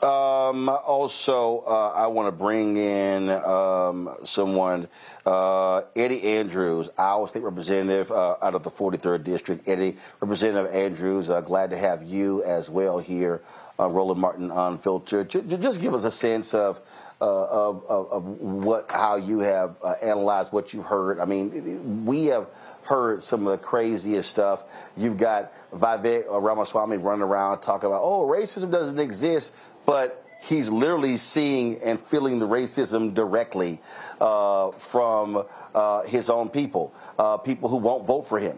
Um, also, uh, I want to bring in um, someone, uh, Eddie Andrews, Iowa State Representative uh, out of the 43rd District. Eddie, Representative Andrews, uh, glad to have you as well here on Roland Martin Unfiltered. Just give us a sense of uh, of, of, of, what how you have uh, analyzed what you've heard. I mean, we have heard some of the craziest stuff. You've got Vivek Ramaswamy running around talking about, oh, racism doesn't exist, but he's literally seeing and feeling the racism directly uh, from uh, his own people, uh, people who won't vote for him.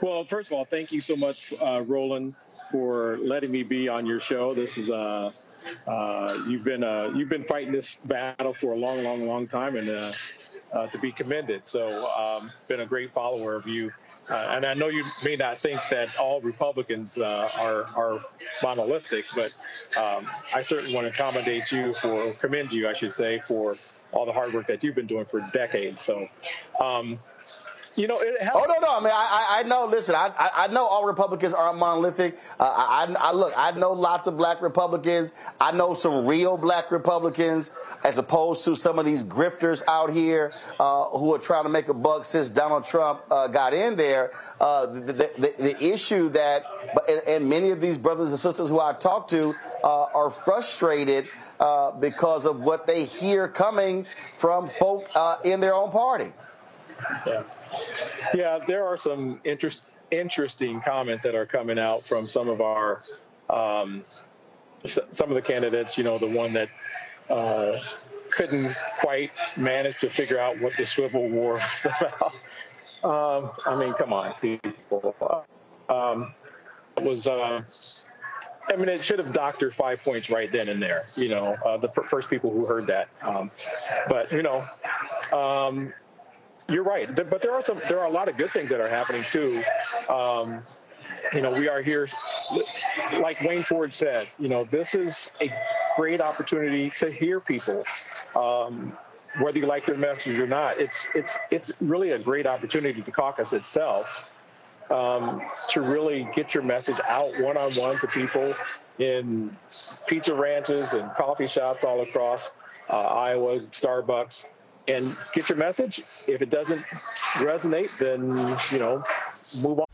Well, first of all, thank you so much, uh, Roland, for letting me be on your show. This is uh, you've been uh, you've been fighting this battle for a long, long, long time, and uh, uh to be commended. So, um, been a great follower of you. Uh, and I know you may not think that all Republicans uh, are are monolithic, but um, I certainly want to accommodate you for commend you, I should say, for all the hard work that you've been doing for decades. So. Um, you know, it Oh no, no. I mean, I, I know. Listen, I, I know all Republicans aren't monolithic. Uh, I, I look. I know lots of black Republicans. I know some real black Republicans, as opposed to some of these grifters out here uh, who are trying to make a buck since Donald Trump uh, got in there. Uh, the, the, the, issue that, and, and, many of these brothers and sisters who I talk to uh, are frustrated uh, because of what they hear coming from folk in their own party. Yeah. Yeah, there are some interest, interesting comments that are coming out from some of our um, some of the candidates. You know, the one that uh, couldn't quite manage to figure out what the swivel war was about. Um, I mean, come on, people. Um, it was. Uh, I mean, it should have doctored five points right then and there. You know, uh, the first people who heard that. Um, but you know, um, you're right, but there are some. There are a lot of good things that are happening too. Um, you know, we are here, like Wayne Ford said. You know, this is a great opportunity to hear people, um, whether you like their message or not. It's it's it's really a great opportunity to caucus itself um, to really get your message out one on one to people in pizza ranches and coffee shops all across uh, Iowa, Starbucks and get your message. If it doesn't resonate, then, you know, move on.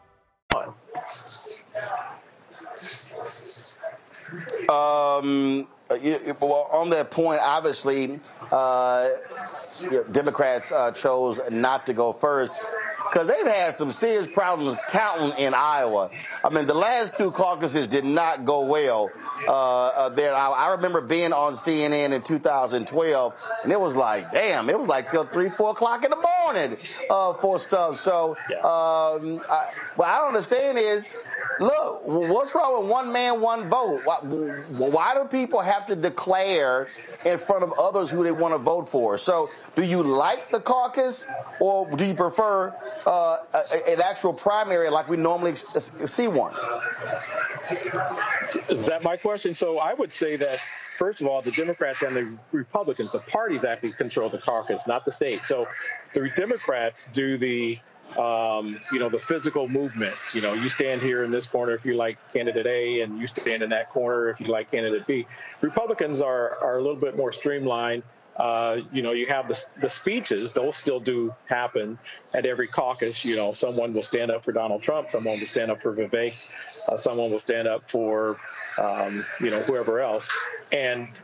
Um, you, well, on that point, obviously, uh, you know, Democrats uh, chose not to go first because they've had some serious problems counting in Iowa. I mean, the last two caucuses did not go well uh, uh, there. I, I, remember being on CNN in 2012, and it was like, damn, it was like till three, four o'clock in the morning uh, for stuff. So, um, I, what I don't understand is Look, what's wrong with one man, one vote? Why, why, do people have to declare in front of others who they want to vote for? So, do you like the caucus, or do you prefer uh, an actual primary like we normally see one? Is that my question? So, I would say that first of all, the Democrats and the Republicans, the parties actually control the caucus, not the state. So, the Democrats do the um, you know, the physical movements. You know, you stand here in this corner if you like candidate A, and you stand in that corner if you like candidate B. Republicans are are a little bit more streamlined. Uh, you know, you have the, the speeches; those still do happen at every caucus. You know, someone will stand up for Donald Trump, someone will stand up for Vivek, uh, someone will stand up for um, you know whoever else, and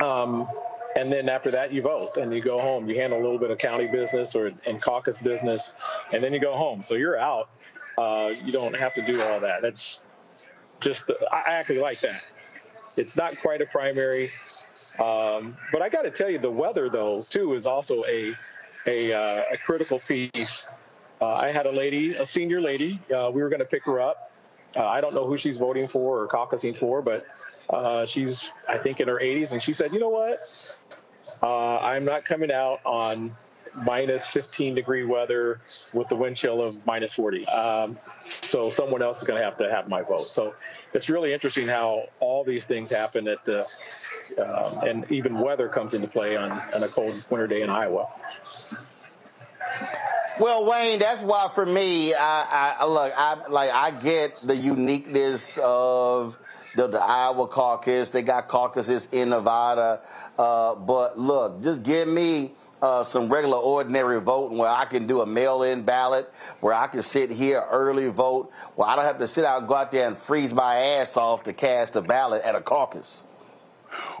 um, and then after that you vote and you go home. You handle a little bit of county business or and caucus business, and then you go home. So you're out. Uh, you don't have to do all that. That's just I actually like that. It's not quite a primary, um, but I got to tell you, the weather though too is also a a, uh, a critical piece. Uh, I had a lady, a senior lady. Uh, we were going to pick her up. Uh, I don't know who she's voting for or caucusing for, but uh, she's I think in her 80s, and she said, "You know what? Uh, I'm not coming out on minus 15 degree weather with the wind chill of minus 40. Um, so someone else is going to have to have my vote. So it's really interesting how all these things happen at the, um, and even weather comes into play on, on a cold winter day in Iowa. Well, Wayne, that's why for me, I, I look, I like, I get the uniqueness of the, the Iowa caucus. They got caucuses in Nevada, uh, but look, just give me uh, some regular ordinary voting where I can do a mail-in ballot, where I can sit here early vote, where I don't have to sit out go out there and freeze my ass off to cast a ballot at a caucus.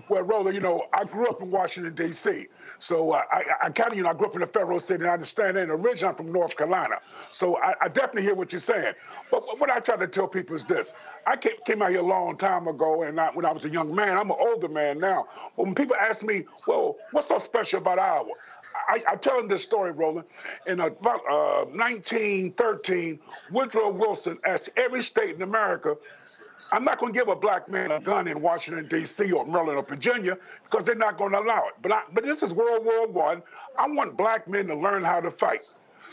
Well, Roland, you know, I grew up in Washington, D.C., so uh, I, I kind of, you know, I grew up in a federal city, and I understand that. And originally, I'm from North Carolina, so I, I, definitely hear what you're saying. But what I try to tell people is this: I came, came out here a long time ago, and I, when I was a young man, I'm an older man now. But when people ask me, well, what's so special about Iowa? I, I, tell them this story, Roland. In about uh, 1913, Woodrow Wilson asked every state in America, I'm not going to give a black man a gun in Washington, D.C. or Maryland or Virginia because they're not going to allow it. But, I, but this is World War One. I. I want black men to learn how to fight.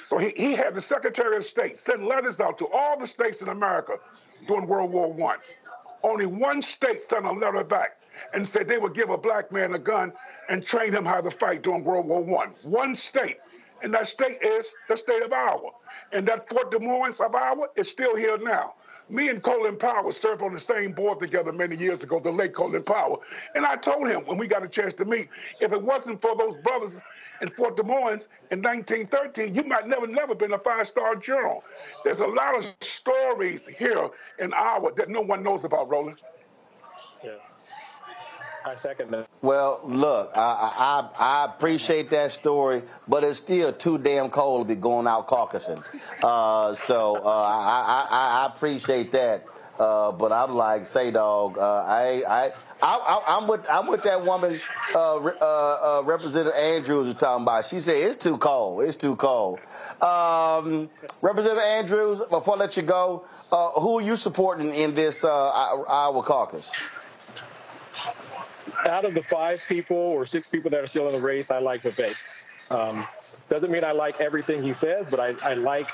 So he, he had the Secretary of State send letters out to all the states in America during World War One. Only one state sent a letter back and said they would give a black man a gun and train him how to fight during World War One. One state. And that state is the state of Iowa. And that Fort Des Moines of Iowa is still here now. Me and Colin Powell served on the same board together many years ago, the late Colin Powell. And I told him when we got a chance to meet, if it wasn't for those brothers in Fort Des Moines in 1913, you might never, never been a five-star general. There's a lot of stories here in Iowa that no one knows about, Roland. Yeah. I second that. Well, look, I, I, I appreciate that story, but it's still too damn cold to be going out caucusing. Uh, so uh, I, I, I appreciate that, uh, but I'm like, say, dog, uh, I, I. I, am with I'm with that woman, uh, uh, Representative Andrews was talking about. She said it's too cold. It's too cold. Um, Representative Andrews, before I let you go, who are you supporting in this Iowa caucus? Out of the five people or six people that are still in the race, I like Vivek. Um, doesn't mean I like everything he says, but I, I like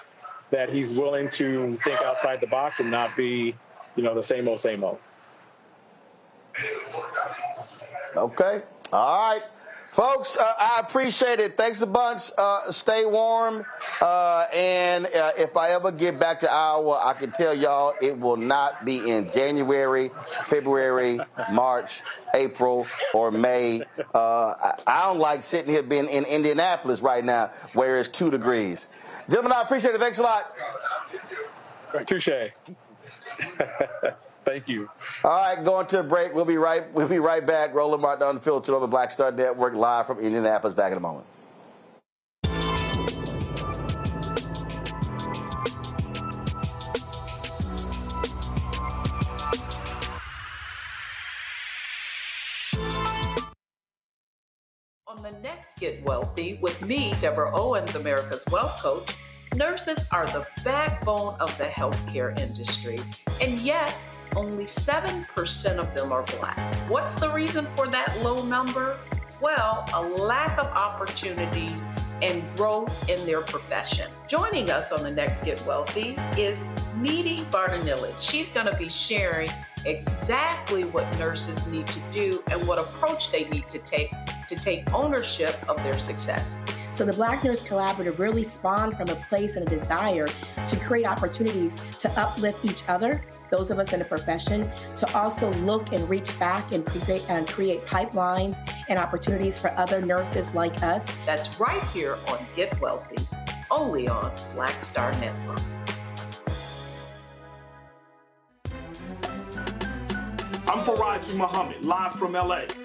that he's willing to think outside the box and not be, you know, the same old, same old. Okay. All right. Folks, uh, I appreciate it. Thanks a bunch. Uh, stay warm. Uh, and uh, if I ever get back to Iowa, I can tell y'all it will not be in January, February, March, April, or May. Uh, I, I don't like sitting here being in Indianapolis right now where it's two degrees. Gentlemen, I appreciate it. Thanks a lot. Touche. Thank you. All right, going to a break. We'll be right. We'll be right back. Roland Martin Unfiltered on the Black Star Network, live from Indianapolis. Back in a moment. On the next Get Wealthy with me, Deborah Owens, America's Wealth Coach. Nurses are the backbone of the healthcare industry, and yet only 7% of them are black. What's the reason for that low number? Well, a lack of opportunities and growth in their profession. Joining us on the next Get Wealthy is Needy Bartonelli. She's going to be sharing exactly what nurses need to do and what approach they need to take to take ownership of their success. So the Black Nurse Collaborative really spawned from a place and a desire to create opportunities to uplift each other those of us in the profession to also look and reach back and create, and create pipelines and opportunities for other nurses like us. That's right here on Get Wealthy, only on Black Star Network. I'm Faraji Muhammad, live from LA.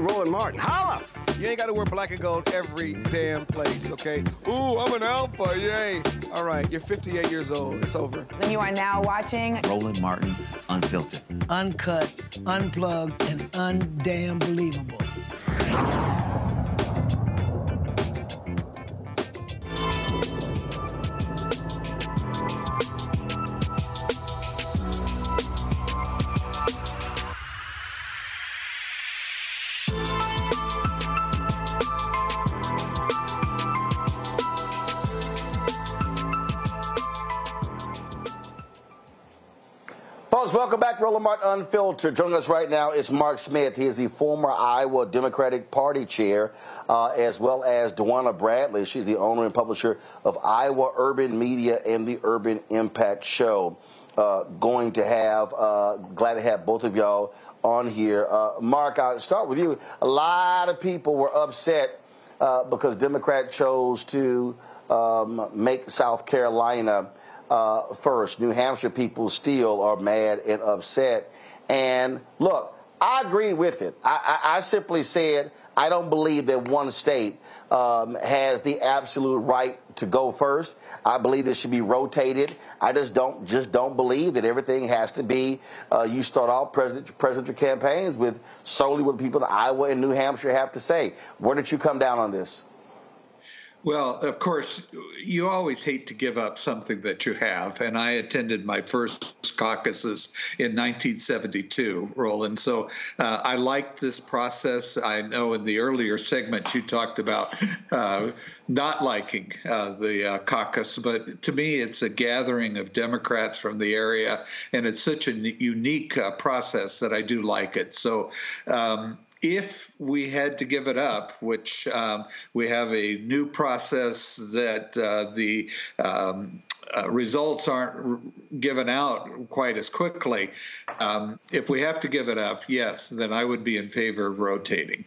Be Roland Martin. Holla! You ain't got to wear black and gold every damn place, okay? Ooh, I'm an alpha, yay. All right, you're 58 years old. It's over. And you are now watching Roland Martin Unfiltered. Uncut, unplugged, and undamn believable. Folks, welcome back to Roland Martin Unfiltered. Joining us right now is Mark Smith. He is the former Iowa Democratic Party chair, uh, as well as Dwana Bradley. She's the owner and publisher of Iowa Urban Media and the Urban Impact Show. Uh, going to have, uh, glad to have both of y'all on here. Uh, Mark, I'll start with you. A lot of people were upset uh, because Democrat chose to um, make South Carolina uh, first. New Hampshire people still are mad and upset. And look, I agree with it. I, I, I simply said I don't believe that one state um, has the absolute right to go first. I believe it should be rotated. I just don't just don't believe that everything has to be. Uh, you start off president, presidential campaigns with solely what people in Iowa and New Hampshire have to say. Where did you come down on this? Well, of course, you always hate to give up something that you have. And I attended my first caucuses in 1972, Roland. So uh, I liked this process. I know in the earlier segment you talked about uh, not liking uh, the uh, caucus, but to me, it's a gathering of Democrats from the area. And it's such a unique uh, process that I do like it. So, um, if we had to give it up, which um, we have a new process that uh, the um, uh, results aren't given out quite as quickly, um, if we have to give it up, yes, then I would be in favor of rotating.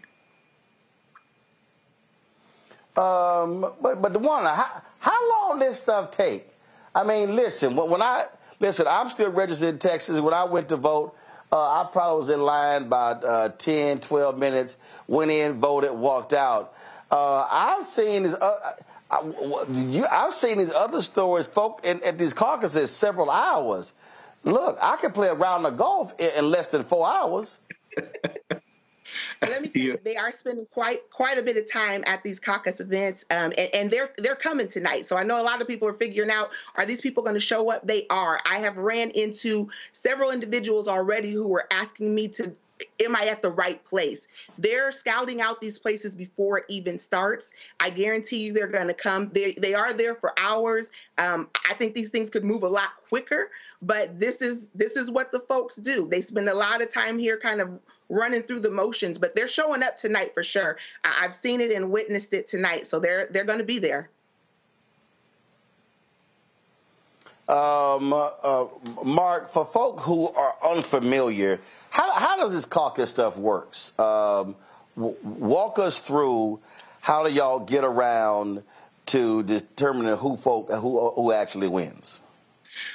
Um, but but the one, how, how long this stuff take? I mean, listen, when, when I listen, I'm still registered in Texas. When I went to vote, uh, I probably was in line about uh, 10, 12 minutes, went in, voted, walked out. Uh, I've seen this. Uh, I, you, I've seen these other stories, folk in, at these caucuses several hours. Look, I can play a round of golf in, in less than four hours. let me tell you, they are spending quite quite a bit of time at these caucus events, um, and, and, they're they're coming tonight. So I know a lot of people are figuring out: are these people going to show up? They are. I have ran into several individuals already who were asking me to am I at the right place? They're scouting out these places before it even starts. I guarantee you they're going to come. They, they are there for hours. Um, I think these things could move a lot quicker, but this is this is what the folks do. They spend a lot of time here kind of running through the motions, but they're showing up tonight for sure. I've seen it and witnessed it tonight, so they're they're going to be there. Um, uh, Mark, for folk who are unfamiliar, how, how does this caucus stuff works? Um, w- walk us through how do y'all get around to determining who folk who who actually wins?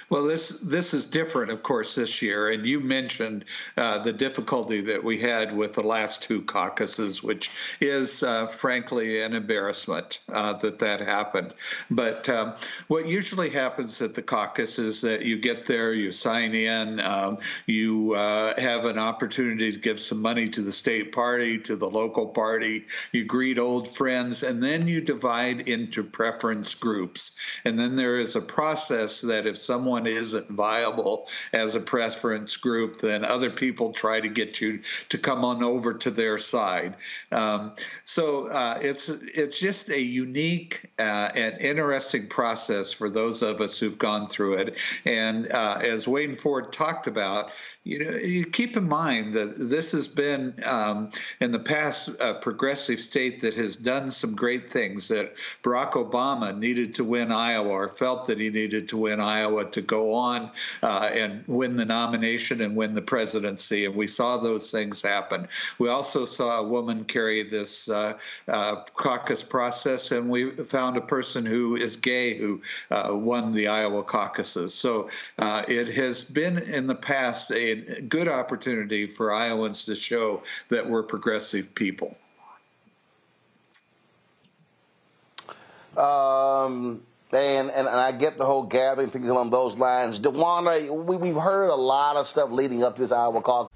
Well, this this is different, of course, this year. And you mentioned uh, the difficulty that we had with the last two caucuses, which is, uh, frankly, an embarrassment uh, that that happened. But um, what usually happens at the caucus is that you get there, you sign in, um, you uh, have an opportunity to give some money to the state party, to the local party, you greet old friends, and then you divide into preference groups. And then there is a process that if someone isn't viable as a preference group, then other people try to get you to come on over to their side. Um, so uh, it's it's just a unique uh, and interesting process for those of us who've gone through it. And uh, as Wayne Ford talked about, you know, you keep in mind that this has been um, in the past a progressive state that has done some great things. That Barack Obama needed to win Iowa or felt that he needed to win Iowa to go on uh, and win the nomination and win the presidency, and we saw those things happen. We also saw a woman carry this uh, uh, caucus process, and we found a person who is gay who uh, won the Iowa caucuses. So uh, it has been in the past a good opportunity for Iowans to show that we're progressive people. Um, and, and, and I get the whole gathering thing along those lines. DeWanda, we, we've heard a lot of stuff leading up to this Iowa caucus.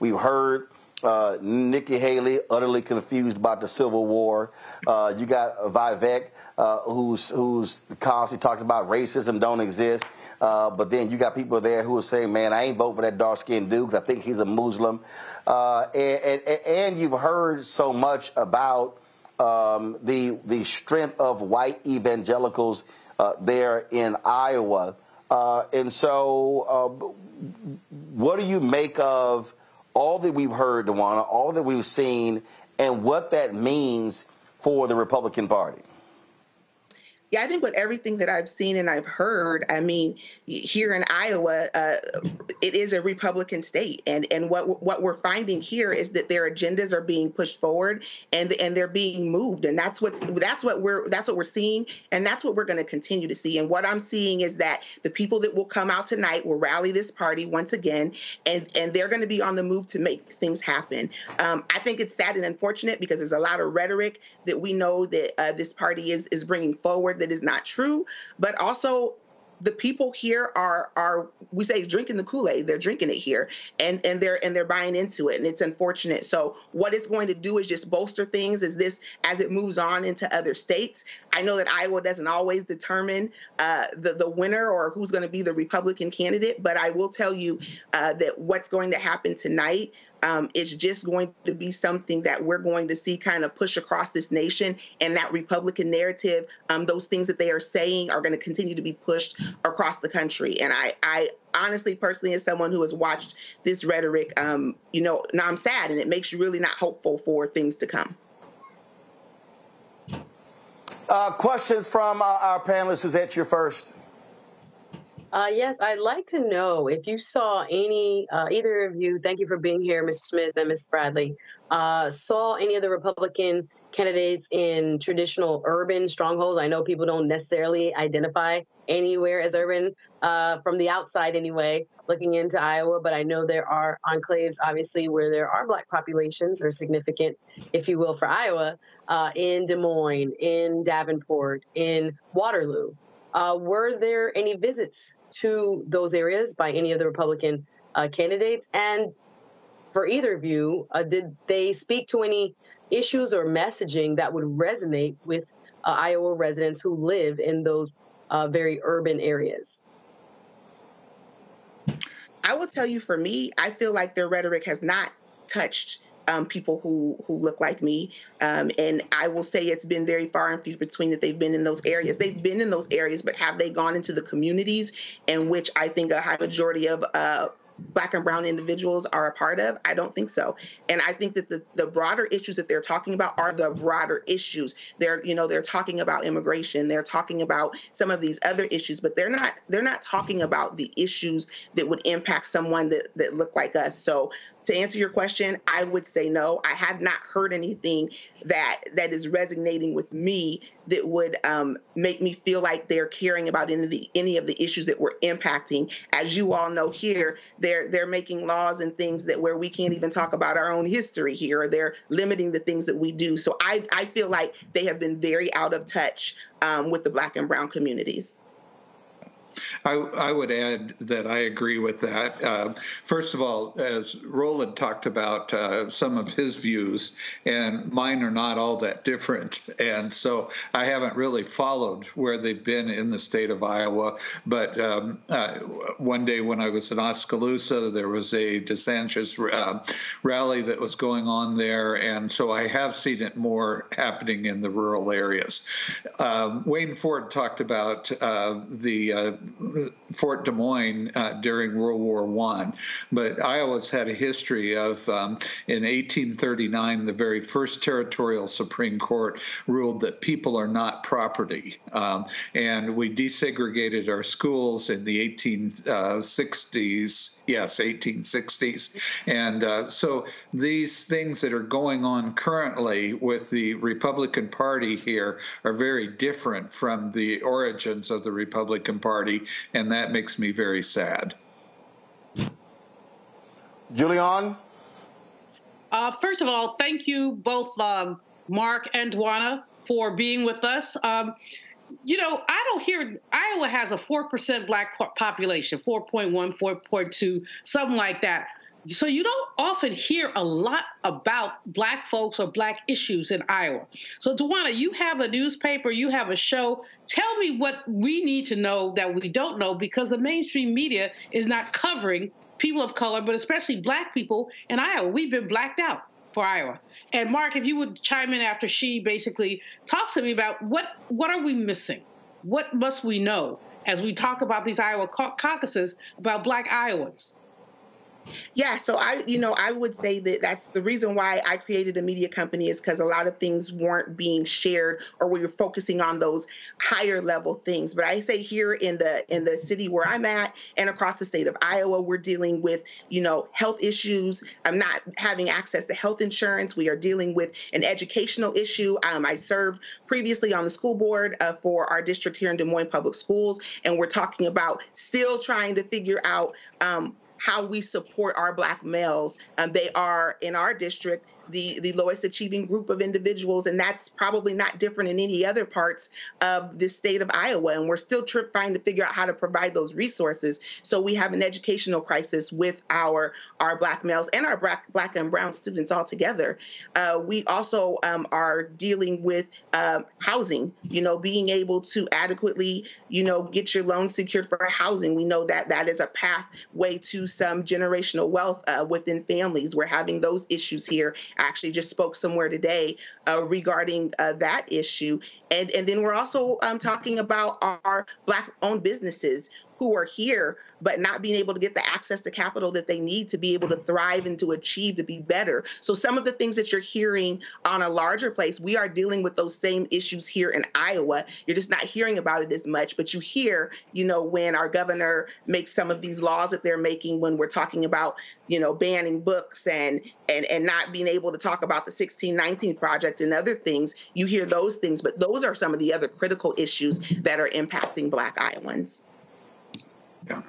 We've heard uh, Nikki Haley utterly confused about the Civil War. Uh, you got Vivek, uh, who's who's constantly talking about racism don't exist. Uh, but then you got people there who are saying, "Man, I ain't vote for that dark skinned dude because I think he's a Muslim." Uh, and, and, and, you've heard so much about um, the the strength of white evangelicals uh, there in Iowa. and so, what do you make of all that we've heard, DeWanda, all that we've seen, and what that means for the Republican Party? Yeah, I think with everything that I've seen and I've heard, I mean, here in Iowa, uh, it is a Republican state, and and what what we're finding here is that their agendas are being pushed forward and and they're being moved, and that's what's that's what we're that's what we're seeing, and that's what we're going to continue to see. And what I'm seeing is that the people that will come out tonight will rally this party once again, and and they're going to be on the move to make things happen. Um, I think it's sad and unfortunate because there's a lot of rhetoric that we know that uh, this party is is bringing forward that is not true, but also the people here are are we say drinking the Kool-Aid. They're drinking it here, and and they're and they're buying into it, and it's unfortunate. So what it's going to do is just bolster things as this as it moves on into other states. I know that Iowa doesn't always determine uh, the the winner or who's going to be the Republican candidate, but I will tell you uh, that what's going to happen tonight um, it's just going to be something that we're going to see kind of push across this nation and that Republican narrative. Um, those things that they are saying are going to continue to be pushed across the country. And I, I honestly, personally, as someone who has watched this rhetoric, um, you know, now I'm sad and it makes you really not hopeful for things to come. Uh, questions from uh, our panelists. Who's at your first? Uh, yes, I'd like to know if you saw any, uh, either of you, thank you for being here, Mr. Smith and Ms. Bradley, uh, saw any of the Republican candidates in traditional urban strongholds. I know people don't necessarily identify anywhere as urban uh, from the outside anyway, looking into Iowa, but I know there are enclaves, obviously, where there are Black populations or significant, if you will, for Iowa, uh, in Des Moines, in Davenport, in Waterloo. Uh, were there any visits to those areas by any of the Republican uh, candidates? And for either of you, uh, did they speak to any issues or messaging that would resonate with uh, Iowa residents who live in those uh, very urban areas? I will tell you, for me, I feel like their rhetoric has not touched um, people who who look like me. Um, and I will say it's been very far and few between that they've been in those areas. They've been in those areas, but have they gone into the communities in which I think a high majority of uh, black and brown individuals are a part of? I don't think so. And i think that the, the broader issues that they're talking about are the broader issues. They're you know they're talking about immigration. They're talking about some of these other issues but they're not they're not talking about the issues that would impact someone that that look like us. So to answer your question, I would say no. I have not heard anything that that is resonating with me that would um, make me feel like they're caring about any of the any of the issues that we're impacting. As you all know here, they're they're making laws and things that where we can't even talk about our own history here. They're limiting the things that we do. So I I feel like they have been very out of touch um, with the Black and Brown communities. I, I, would add that I agree with that. Uh, first of all, as Roland talked about uh, some of his views, and mine are not all that different. And so I haven't really followed where they've been in the state of Iowa. But um, uh, one day when I was in Oskaloosa, there was a DeSantis uh, rally that was going on there. And so I have seen it more happening in the rural areas. Um, Wayne Ford talked about uh, the uh, Fort Des Moines uh, during World War One, but Iowa's had a history of, um, in 1839, the very first territorial Supreme Court ruled that people are not property, um, and we desegregated our schools in the 1860s. Yes, 1860s, and uh, so these things that are going on currently with the Republican Party here are very different from the origins of the Republican Party and that makes me very sad. Julianne? Uh, first of all, thank you both, um, Mark and Dwana, for being with us. Um, you know, I don't hear Iowa has a 4% black population, 4.1, 4.2, something like that. So you don't often hear a lot about black folks or black issues in Iowa. So Dwana, you have a newspaper, you have a show. Tell me what we need to know that we don't know because the mainstream media is not covering people of color, but especially black people in Iowa. We've been blacked out for Iowa. And Mark, if you would chime in after she basically talks to me about what what are we missing? What must we know as we talk about these Iowa caucuses about black Iowans? Yeah, so I, you know, I would say that that's the reason why I created a media company is because a lot of things weren't being shared or we were focusing on those higher level things. But I say here in the in the city where I'm at and across the state of Iowa, we're dealing with, you know, health issues. I'm not having access to health insurance. We are dealing with an educational issue. Um, I served previously on the school board uh, for our district here in Des Moines Public Schools, and we're talking about still trying to figure out um, how we support our black males. Um, they are in our district the the lowest achieving group of individuals, and that's probably not different in any other parts of the state of Iowa. And we're still trying to figure out how to provide those resources. So we have an educational crisis with our our black males and our black black and brown students all together. Uh, we also um, are dealing with uh, housing. You know, being able to adequately, you know, get your loan secured for housing. We know that that is a pathway to some generational wealth uh, within families. We're having those issues here. Actually just spoke somewhere today uh, regarding uh, that issue. And, and then we're also um, talking about our Black owned businesses who are here but not being able to get the access to capital that they need to be able to thrive and to achieve to be better. So some of the things that you're hearing on a larger place, we are dealing with those same issues here in Iowa. You're just not hearing about it as much, but you hear, you know, when our governor makes some of these laws that they're making when we're talking about, you know, banning books and and and not being able to talk about the 1619 project and other things, you hear those things, but those are some of the other critical issues that are impacting black Iowans. Yeah.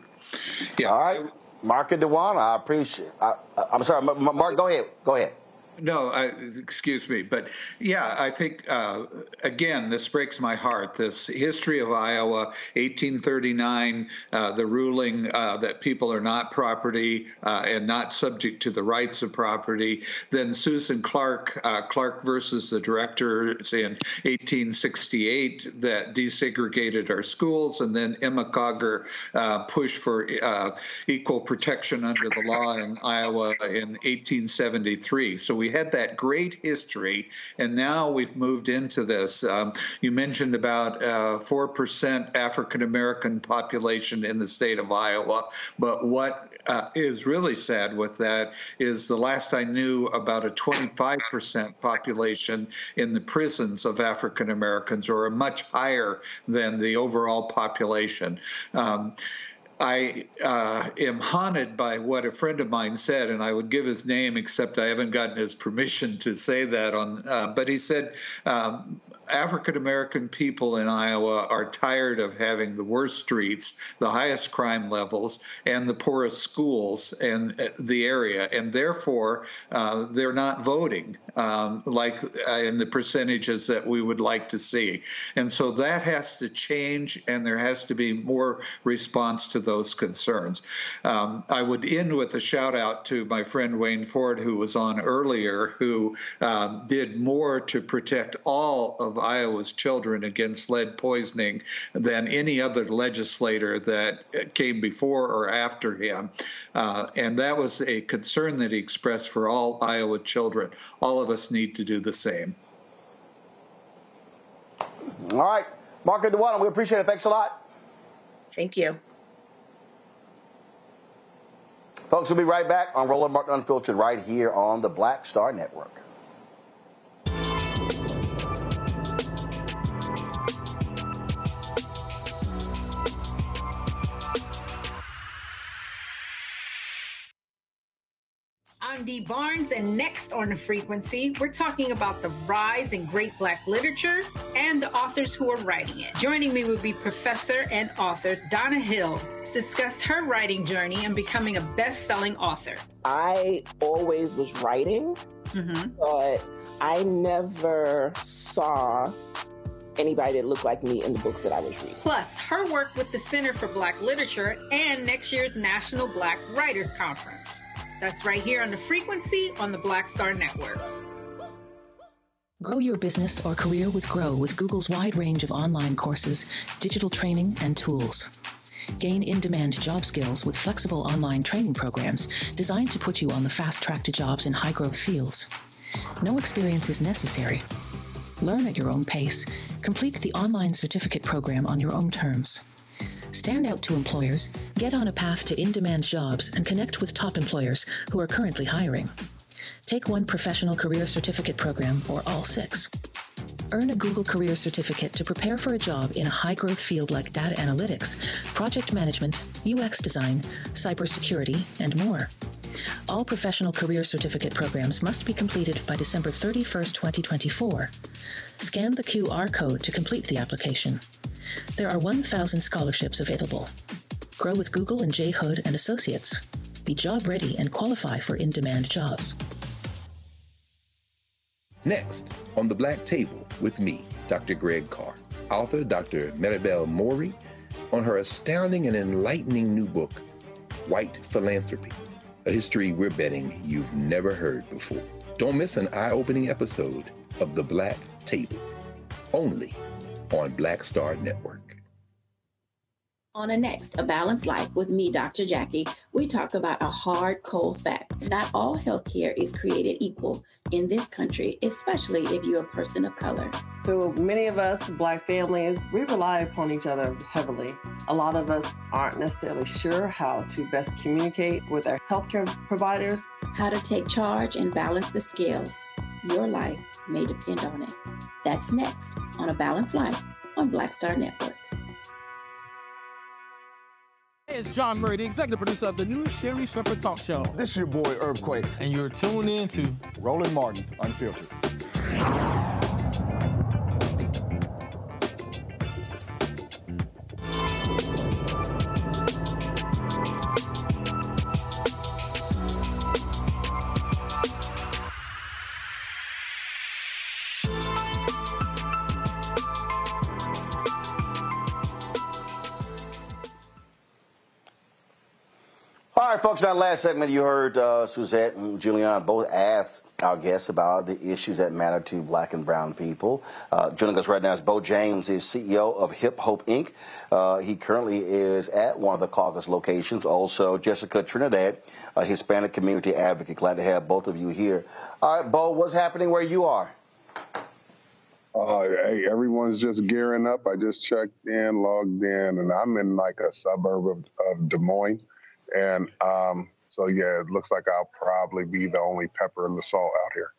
Yeah. All right. Mark and Dwana, I appreciate. I, I'm sorry, Mark. Go ahead. Go ahead. No, I, excuse me, but yeah, I think uh, again this breaks my heart. This history of Iowa, 1839, uh, the ruling uh, that people are not property uh, and not subject to the rights of property. Then Susan Clark, uh, Clark versus the directors in 1868 that desegregated our schools, and then Emma Coger uh, pushed for equal protection under the law in Iowa in 1873. So we had that great history, and now we've moved into this. Um, you mentioned about uh, 4% African American population in the state of Iowa, but what uh, is really sad with that is the last I knew about a 25% population in the prisons of African Americans, or a much higher than the overall population. Um, I uh, am haunted by what a friend of mine said, and I would give his name, except I haven't gotten his permission to say that on. Uh, but he said, um, African American people in Iowa are tired of having the worst streets, the highest crime levels, and the poorest schools in uh, the area, and therefore uh, they're not voting um, like uh, in the percentages that we would like to see. And so that has to change, and there has to be more response to those concerns. Um, I would end with a shout out to my friend Wayne Ford, who was on earlier, who um, did more to protect all of Iowa's children against lead poisoning than any other legislator that came before or after him. Uh, and that was a concern that he expressed for all Iowa children. All of us need to do the same. All right. Mark DeWater, we appreciate it. Thanks a lot. Thank you. Folks, we'll be right back on Roland Martin Unfiltered right here on the Black Star Network. I'm Dee Barnes, and next on the frequency, we're talking about the rise in great Black literature and the authors who are writing it. Joining me will be professor and author Donna Hill, discuss her writing journey and becoming a best-selling author. I always was writing, mm-hmm. but I never saw anybody that looked like me in the books that I was reading. Plus, her work with the Center for Black Literature and next year's National Black Writers Conference. That's right here on the frequency on the Black Star Network. Grow your business or career with Grow with Google's wide range of online courses, digital training, and tools. Gain in demand job skills with flexible online training programs designed to put you on the fast track to jobs in high growth fields. No experience is necessary. Learn at your own pace. Complete the online certificate program on your own terms. Stand out to employers, get on a path to in demand jobs, and connect with top employers who are currently hiring. Take one professional career certificate program or all six. Earn a Google Career Certificate to prepare for a job in a high growth field like data analytics, project management, UX design, cybersecurity, and more. All professional career certificate programs must be completed by December 31st, 2024. Scan the QR code to complete the application. There are 1,000 scholarships available. Grow with Google and J. Hood and Associates. Associates. Be job ready and qualify for in demand jobs. 1,000 scholarships available. Grow with Google and J. Hood and Associates. Be job ready and qualify for in demand jobs. 1,000 scholarships available. Grow with Google and J. Hood and Associates. Be job ready and qualify for in demand jobs. Next, on the Black Table with me, Dr. Greg Carr, author Dr. Maribel Morey, on her astounding and enlightening new book, White Philanthropy, a history we're betting you've never heard before. Don't miss an eye opening episode of The Black Table, only on Black Star Network. On a next, A Balanced Life with me, Dr. Jackie, we talk about a hard, cold fact. Not all healthcare is created equal in this country, especially if you're a person of color. So many of us, Black families, we rely upon each other heavily. A lot of us aren't necessarily sure how to best communicate with our healthcare providers. How to take charge and balance the scales. Your life may depend on it. That's next on A Balanced Life on Black Star Network. Hey, it's John Murray, the executive producer of the new Sherri Shepherd Talk Show. This is your boy Earthquake. And you're tuned in to Roland Martin, Unfiltered. Folks. In our last segment, you heard uh, Suzette and Julianne both ask our guests about the issues that matter to black and brown people. Uh, joining us right now is Bo James, is CEO of Hip Hope Inc. Uh, he currently is at one of the caucus locations. Also, Jessica Trinidad, a Hispanic community advocate. Glad to have both of you here. All right, Bo, what's happening where you are? Uh, hey, everyone's just gearing up. I just checked in, logged in, and I'm in like a suburb of, of Des Moines. And um, so, yeah, it looks like I'll probably be the only pepper in the salt out here.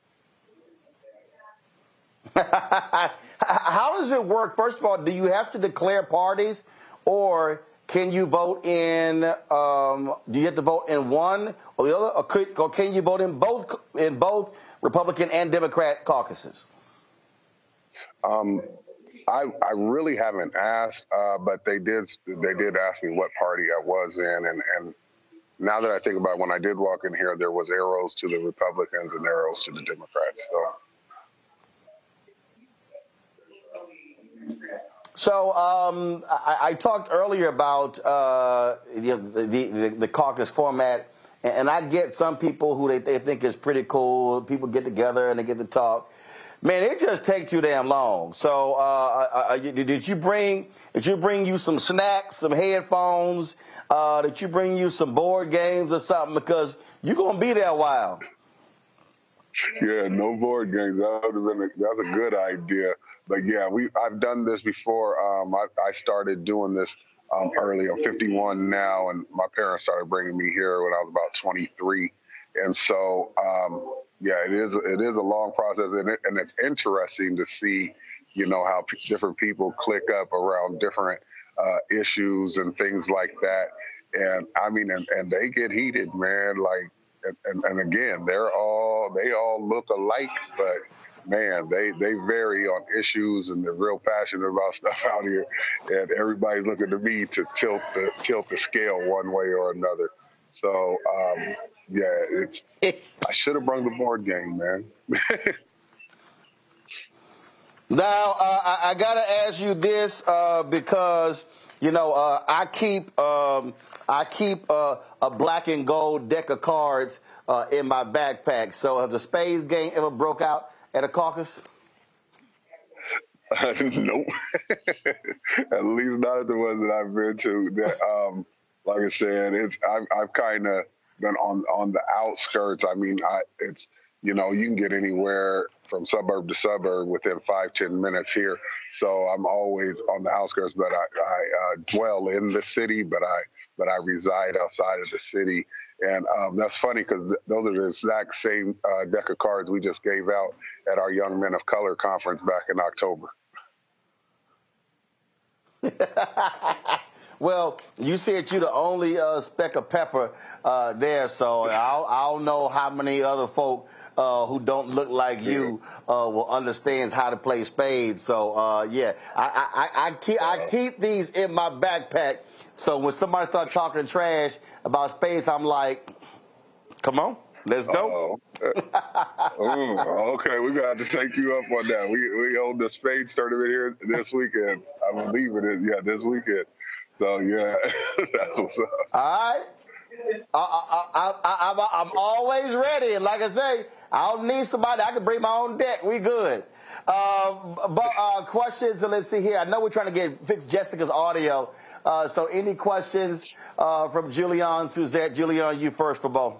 How does it work? First of all, do you have to declare parties, or can you vote in? Um, do you have to vote in one or the other, or, could, or can you vote in both in both Republican and Democrat caucuses? Um, I, I really haven't asked, uh, but they did they did ask me what party I was in, and, and now that I think about it, when I did walk in here, there was arrows to the Republicans and arrows to the Democrats. So. So um, I, I, talked earlier about uh, the, the, the, caucus format, and I get some people who they, they think is pretty cool. People get together and they get to talk. Man, it just takes too damn long. So, uh, uh, uh did you bring? Did you bring you some snacks, some headphones? Uh, did you bring you some board games or something? Because you're gonna be there a while. Yeah, no board games. That would have been a, that's a good idea. But yeah, we I've done this before. Um, I, I started doing this um, early. I'm 51 now, and my parents started bringing me here when I was about 23. And so um, yeah, it is. It is a long process, and, it, and it's interesting to see, you know, how p- different people click up around different uh, issues and things like that. And I mean, and, and they get heated, man. Like, and, and again, they're all they all look alike, but man, they they vary on issues, and they're real passionate about stuff out here. And everybody's looking to me to tilt the tilt the scale one way or another. So um, yeah, it's. I should have brought the board game, man. now uh, I, I got to ask you this uh, because you know uh, I keep um, I keep uh, a black and gold deck of cards uh, in my backpack. So has the spades game ever broke out at a caucus? Uh, nope. at least not at the ones that I've been to. That, um, like I said, it's I've, I've kind of been on on the outskirts. I mean, I, it's you know you can get anywhere from suburb to suburb within five ten minutes here. So I'm always on the outskirts, but I, I uh, dwell in the city, but I but I reside outside of the city. And um, that's funny because th- those are the exact same uh, deck of cards we just gave out at our Young Men of Color conference back in October. Well, you said you're the only uh, speck of pepper uh, there, so I'll, I'll know how many other folk uh, who don't look like you uh, will understand how to play spades. So uh, yeah, I, I, I, keep I keep these in my backpack. So when somebody starts talking trash about spades, I'm like, come on. Let's go. Ooh, okay, we got to take you up on that. We we hold the Spades tournament here this weekend. I believe it is. Yeah, this weekend. So yeah, that's what's up. All right. I, I, I, am always ready. And like I say, I don't need somebody. I can bring my own deck. We good. Uh, but uh, questions. So let's see here. I know we're trying to get fix Jessica's audio. Uh, so any questions uh, from Julianne, Suzette? Julianne, you first for both.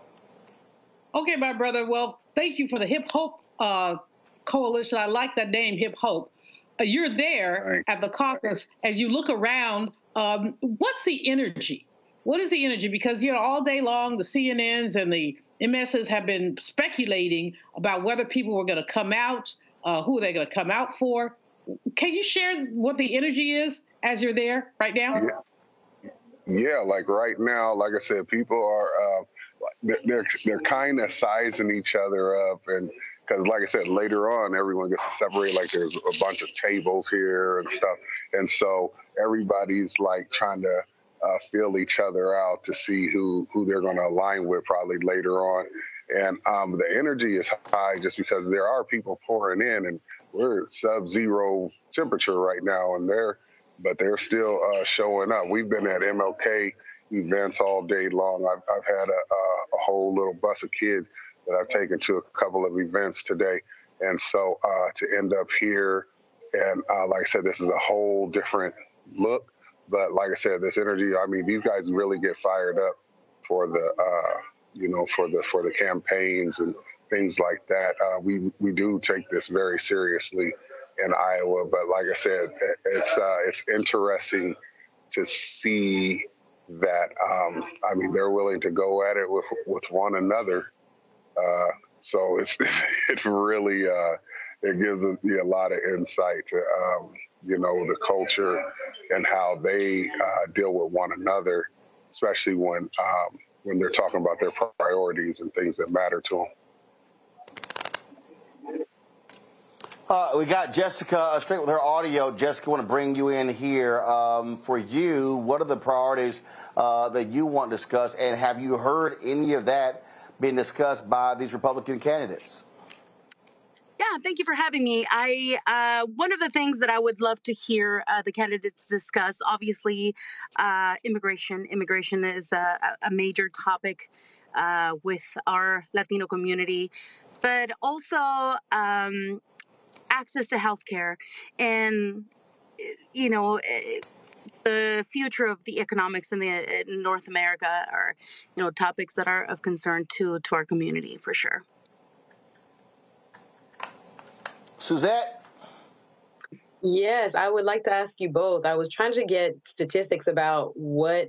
Okay, my brother. Well, thank you for the Hip Hope uh, Coalition. I like that name, Hip Hope. Uh, you're there at the caucus. As you look around, um, what's the energy? What is the energy? Because you know, all day long, the CNNs and the MSs have been speculating about whether people were going to come out, uh, who are they going to come out for. Can you share what the energy is as you're there right now? Yeah, yeah like right now, like I said, people are uh, they're they're kind of sizing each other up and because like I said, later on, everyone gets to separate. Like there's a bunch of tables here and stuff, and so everybody's like trying to uh, feel each other out to see who who they're going to align with probably later on. And um, the energy is high just because there are people pouring in, and we're sub-zero temperature right now, and they're but they're still uh, showing up. We've been at MLK events all day long. I've, I've had a, a, whole little bus of kids that I've taken to a couple of events today. And so uh, to end up here, and uh, like I said, this is a whole different look. But like I said, this energy, I mean, these guys really get fired up for the, uh, you know, for the for the campaigns and things like that. Uh, we we do take this very seriously in Iowa. But like I said, it's uh, it's interesting to see that um, I mean they're willing to go at it with with one another. Uh, so it's it really uh, it gives me a lot of insight to um, you know the culture and how they uh, deal with one another, especially when um, when they're talking about their priorities and things that matter to them. Uh, we got Jessica uh, straight with her audio. Jessica, want to bring you in here. Um, for you, what are the priorities uh, that you want discussed, and have you heard any of that being discussed by these Republican candidates? Yeah, thank you for having me. I uh, one of the things that I would love to hear uh, the candidates discuss, obviously, uh, immigration. Immigration is a, a major topic uh, with our Latino community, but also um, access to healthcare and you know eh, the future of the economics in the in North America are you know topics that are of concern to to our community for sure. Suzette. Yes, I would like to ask you both. I was trying to get statistics about what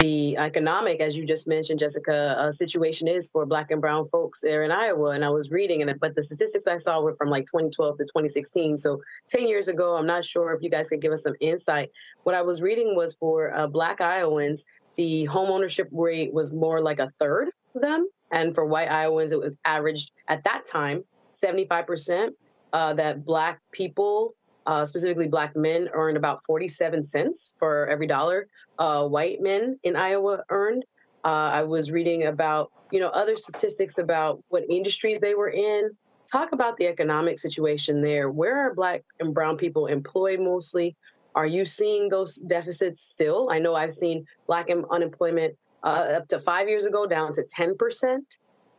the economic, as you just mentioned, Jessica, uh, situation is for Black and Brown folks there in Iowa. And I was reading, and but the statistics I saw were from like 2012 to 2016, so 10 years ago. I'm not sure if you guys could give us some insight. What I was reading was for uh, Black Iowans, the home ownership rate was more like a third of them, and for white Iowans, it was averaged at that time 75 percent. Uh, that Black people uh, specifically black men, earned about 47 cents for every dollar uh, white men in Iowa earned. Uh, I was reading about, you know, other statistics about what industries they were in. Talk about the economic situation there. Where are black and brown people employed mostly? Are you seeing those deficits still? I know I've seen black unemployment uh, up to five years ago down to 10%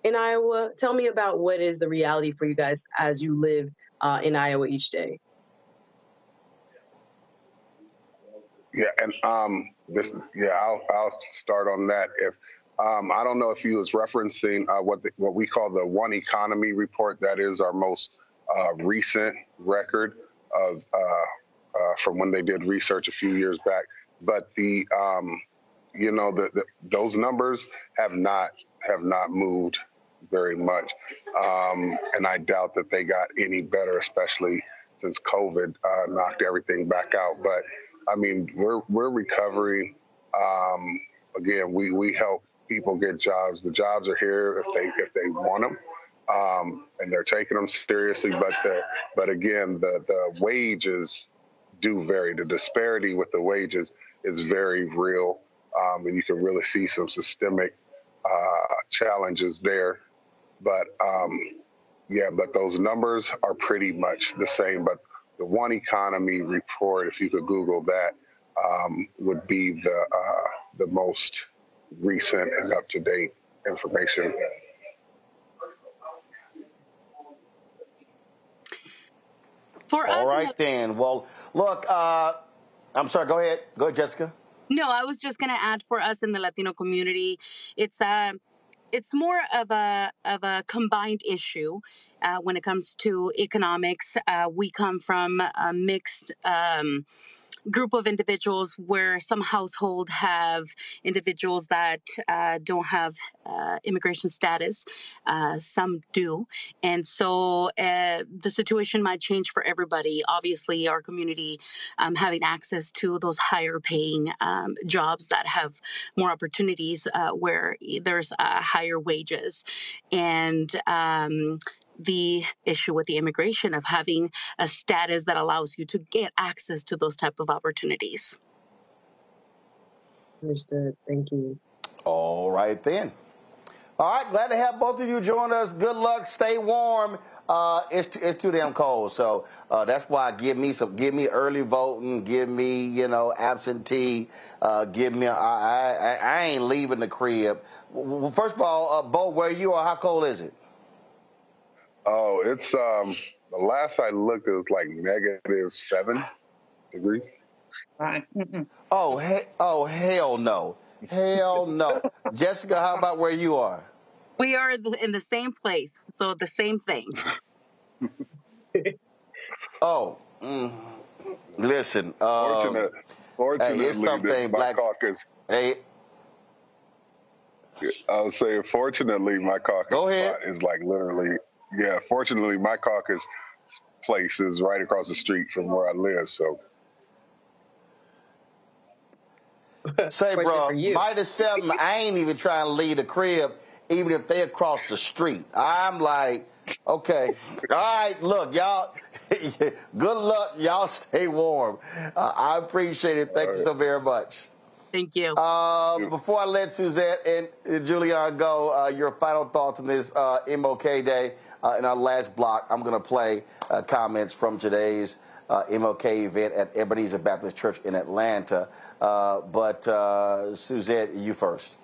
in Iowa. Tell me about what is the reality for you guys as you live uh, in Iowa each day. Yeah, and um, this, yeah, I'll I'll start on that. If um, I don't know if he was referencing uh, what the, what we call the One Economy report. That is our most uh, recent record of uh, uh from when they did research a few years back. But the um, you know the, the, those numbers have not have not moved very much, um, and I doubt that they got any better, especially since COVID uh, knocked everything back out. But I mean, we're we're recovering. Um, again, we we help people get jobs. The jobs are here if they if they want them, um, and they're taking them seriously. But the but again, the the wages do vary. The disparity with the wages is very real, um, and you can really see some systemic uh, challenges there. But um, yeah, but those numbers are pretty much the same. But the One Economy report, if you could Google that, um, would be the uh, the most recent and up to date information. For All right, then. Well, look, uh, I'm sorry. Go ahead. Go ahead, Jessica. No, I was just going to add for us in the Latino community, it's uh, it's more of a of a combined issue uh, when it comes to economics. Uh, we come from a mixed. Um, group of individuals where some household have individuals that uh, don't have uh, immigration status uh, some do. And so uh, the situation might change for everybody. Obviously our community um, having access to those higher paying um, jobs that have more opportunities uh, where there's uh, higher wages. And um, the issue with the immigration of having a status that allows you to get access to those type of opportunities. Understood. Thank you. All right then. All right, glad to have both of you join us. Good luck. Stay warm. Uh, it's too, it's too damn cold, so uh, that's why give me some, give me early voting, give me you know absentee, uh, give me. I, I I ain't leaving the crib. Well, first of all, uh, Bo, where you are? How cold is it? Oh, it's um the last I looked, it was like negative seven degrees. Oh, he- oh hell no, hell no. Jessica, how about where you are? We are in the same place, so the same thing. Oh, mm, listen. Um, Fortunate, hey, fortunately, it's something my black. caucus. Hey, I was saying, fortunately, my caucus Go ahead. spot is like literally, yeah. Fortunately, my caucus place is right across the street from where I live. So say, Question bro, for you. minus seven. I ain't even trying to leave the crib, even if they across the street. I'm like, okay, all right. Look, y'all. good luck. Y'all stay warm. Uh, I appreciate it. Thank you so very much. Thank you. Uh, before I let Suzette and uh, Julianne go, uh, your final thoughts on this uh, MLK Day. Uh, in our last block, I'm going to play uh, comments from today's uh, MLK event at Ebenezer Baptist Church in Atlanta. Uh, but uh, Suzette, you first.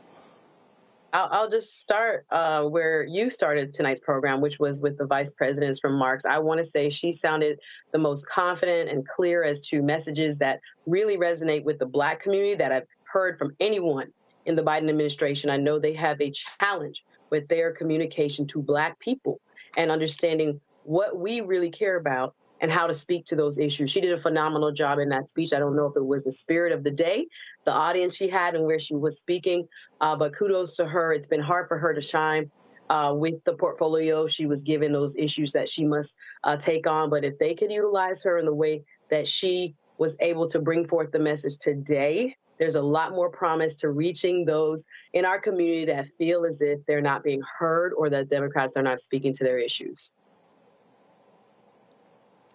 I'll, I'll just start uh, where you started tonight's program, which was with the vice presidents from Marks. I want to say she sounded the most confident and clear as to messages that really resonate with the Black community that I've heard from anyone in the Biden administration. I know they have a challenge with their communication to Black people and understanding what we really care about and how to speak to those issues. She did a phenomenal job in that speech. I don't know if it was the spirit of the day, the audience she had, and where she was speaking, uh, but kudos to her. It's been hard for her to shine. Uh, with the portfolio, she was given those issues that she must uh, take on. But if they could utilize her in the way that she was able to bring forth the message today, there's a lot more promise to reaching those in our community that feel as if they're not being heard or that Democrats are not speaking to their issues.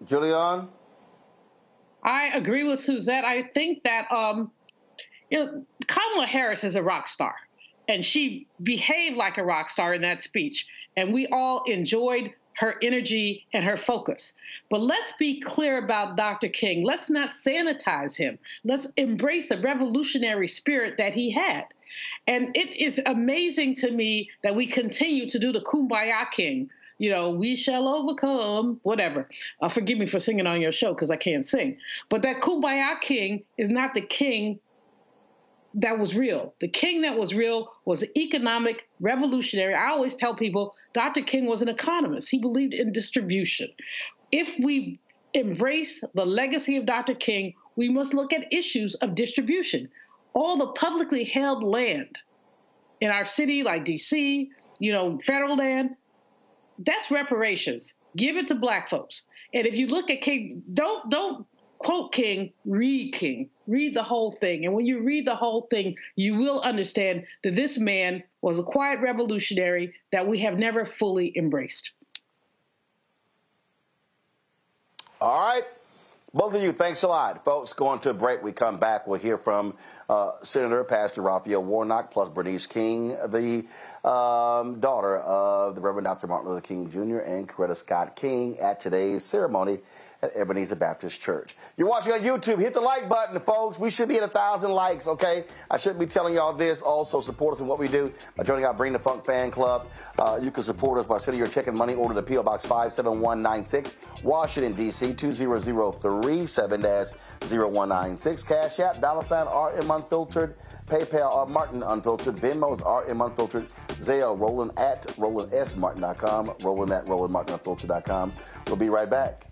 Julianne? I agree with Suzette. I think that um, you know, Kamala Harris is a rock star, and she behaved like a rock star in that speech, and we all enjoyed her energy and her focus. But let's be clear about Dr. King. Let's not sanitize him. Let's embrace the revolutionary spirit that he had. And it is amazing to me that we continue to do the Kumbaya King you know, we shall overcome, whatever. Uh, forgive me for singing on your show because I can't sing. But that Kumbaya king is not the king that was real. The king that was real was economic revolutionary. I always tell people Dr. King was an economist, he believed in distribution. If we embrace the legacy of Dr. King, we must look at issues of distribution. All the publicly held land in our city, like DC, you know, federal land, that's reparations. Give it to black folks. And if you look at King, don't don't quote King, read King. Read the whole thing. And when you read the whole thing, you will understand that this man was a quiet revolutionary that we have never fully embraced. All right. Both of you, thanks a lot. Folks, going to a break. We come back. We'll hear from uh, Senator Pastor Raphael Warnock plus Bernice King, the um, daughter of the Reverend Dr. Martin Luther King Jr. and Coretta Scott King at today's ceremony at Ebenezer Baptist Church. You're watching on YouTube. Hit the like button, folks. We should be at a thousand likes, okay? I should be telling y'all this. Also, support us in what we do by joining our Bring the Funk fan club. Uh, you can support us by sending your check and money order to P.O. Box 57196, Washington, D.C. 20037-0196. Cash App, dollar sign RM Unfiltered. PayPal R Martin Unfiltered. Venmo's RM Unfiltered. Zelle Roland at RolandSMartin.com. Roland at RolandMartinUnfiltered.com. We'll be right back.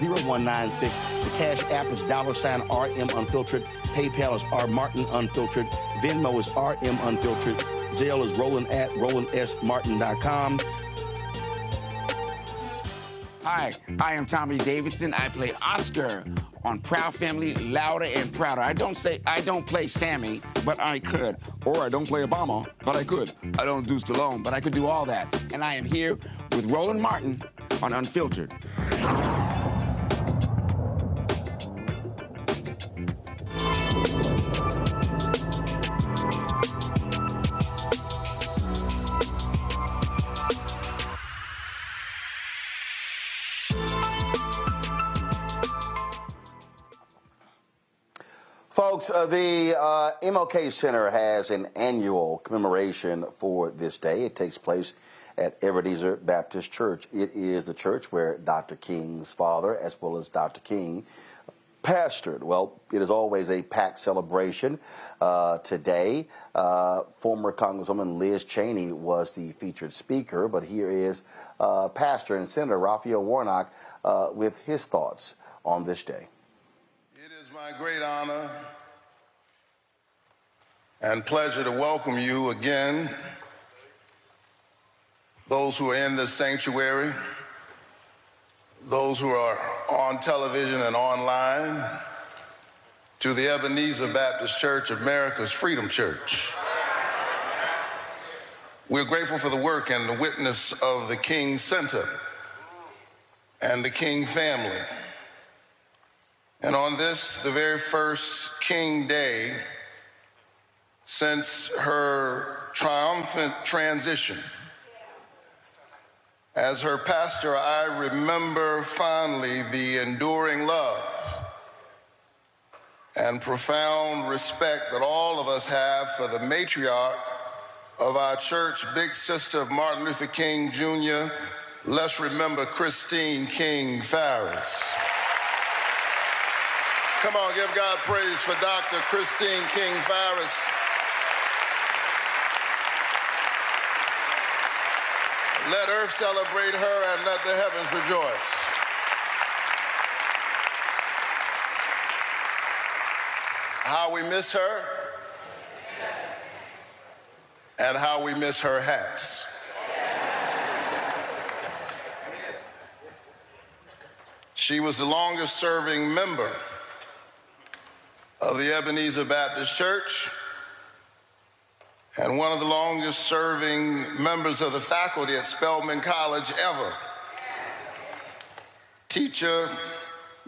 0196. The Cash App is dollar sign RM Unfiltered. PayPal is R Martin Unfiltered. Venmo is RM Unfiltered. Zelle is Roland at RolandSMartin.com. Hi, I am Tommy Davidson. I play Oscar on Proud Family, Louder and Prouder. I don't say I don't play Sammy, but I could. Or I don't play Obama, but I could. I don't do Stallone, but I could do all that. And I am here with Roland Martin on Unfiltered. Folks, uh, the uh, MLK Center has an annual commemoration for this day. It takes place at Ebenezer Baptist Church. It is the church where Dr. King's father, as well as Dr. King, pastored. Well, it is always a packed celebration. Uh, today, uh, former Congresswoman Liz Cheney was the featured speaker, but here is uh, Pastor and Senator Raphael Warnock uh, with his thoughts on this day. It is my great honor and pleasure to welcome you again, those who are in this sanctuary those who are on television and online, to the Ebenezer Baptist Church of America's Freedom Church. We're grateful for the work and the witness of the King Center and the King family. And on this, the very first King Day since her triumphant transition as her pastor, I remember fondly the enduring love and profound respect that all of us have for the matriarch of our church, big sister of Martin Luther King Jr. Let's remember Christine King Farris. Come on, give God praise for Dr. Christine King Farris. Let earth celebrate her and let the heavens rejoice. How we miss her and how we miss her hats. She was the longest serving member of the Ebenezer Baptist Church and one of the longest serving members of the faculty at Spelman College ever. Teacher,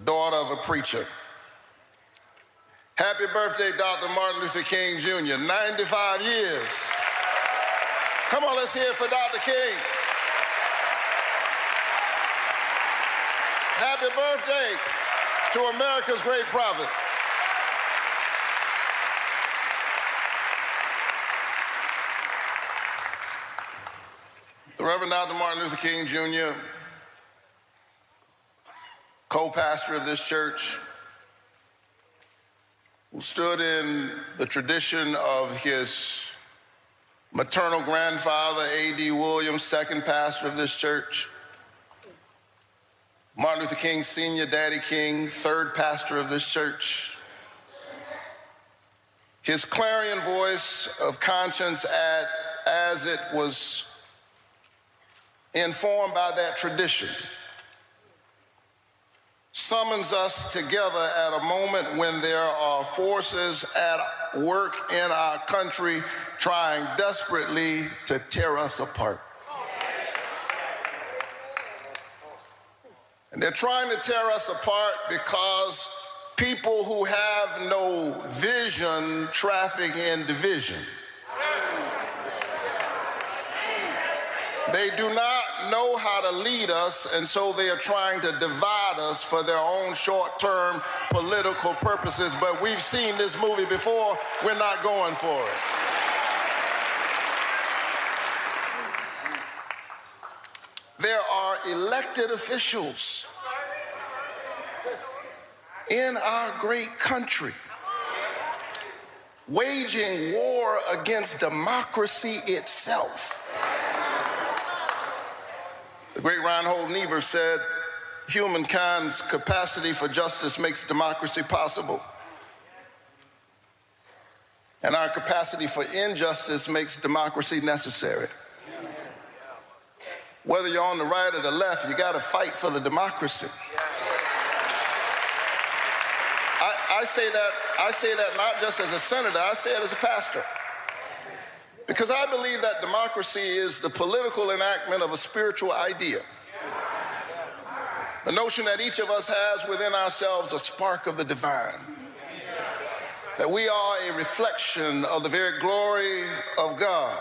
daughter of a preacher. Happy birthday, Dr. Martin Luther King Jr., 95 years. Come on, let's hear it for Dr. King. Happy birthday to America's great prophet. Reverend Dr. Martin Luther King Jr., co pastor of this church, who stood in the tradition of his maternal grandfather, A.D. Williams, second pastor of this church. Martin Luther King Sr., Daddy King, third pastor of this church. His clarion voice of conscience at, as it was informed by that tradition, summons us together at a moment when there are forces at work in our country trying desperately to tear us apart. And they're trying to tear us apart because people who have no vision traffic in division. They do not know how to lead us, and so they are trying to divide us for their own short term political purposes. But we've seen this movie before, we're not going for it. There are elected officials in our great country waging war against democracy itself. The great Reinhold Niebuhr said, humankind's capacity for justice makes democracy possible. And our capacity for injustice makes democracy necessary. Whether you're on the right or the left, you got to fight for the democracy. I, I, say that, I say that not just as a senator, I say it as a pastor. Because I believe that democracy is the political enactment of a spiritual idea. The notion that each of us has within ourselves a spark of the divine. That we are a reflection of the very glory of God.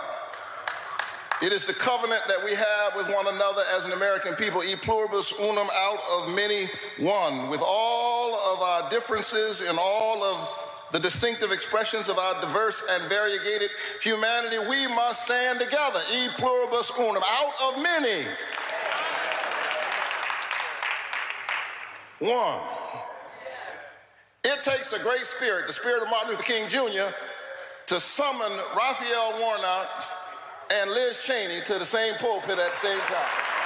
It is the covenant that we have with one another as an American people, e pluribus unum, out of many, one, with all of our differences and all of the distinctive expressions of our diverse and variegated humanity, we must stand together, e pluribus unum, out of many. One. It takes a great spirit, the spirit of Martin Luther King Jr., to summon Raphael Warnock and Liz Cheney to the same pulpit at the same time.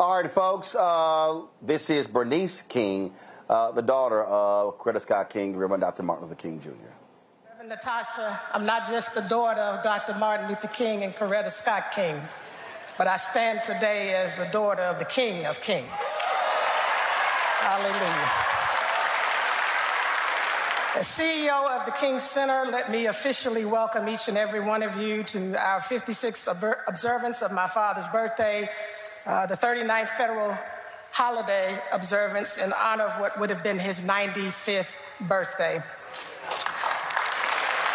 All right, folks. Uh, this is Bernice King, uh, the daughter of Coretta Scott King, Reverend Dr. Martin Luther King Jr. Reverend Natasha, I'm not just the daughter of Dr. Martin Luther King and Coretta Scott King, but I stand today as the daughter of the King of Kings. Hallelujah. As CEO of the King Center, let me officially welcome each and every one of you to our 56th observance of my father's birthday uh, the 39th federal holiday observance in honor of what would have been his 95th birthday.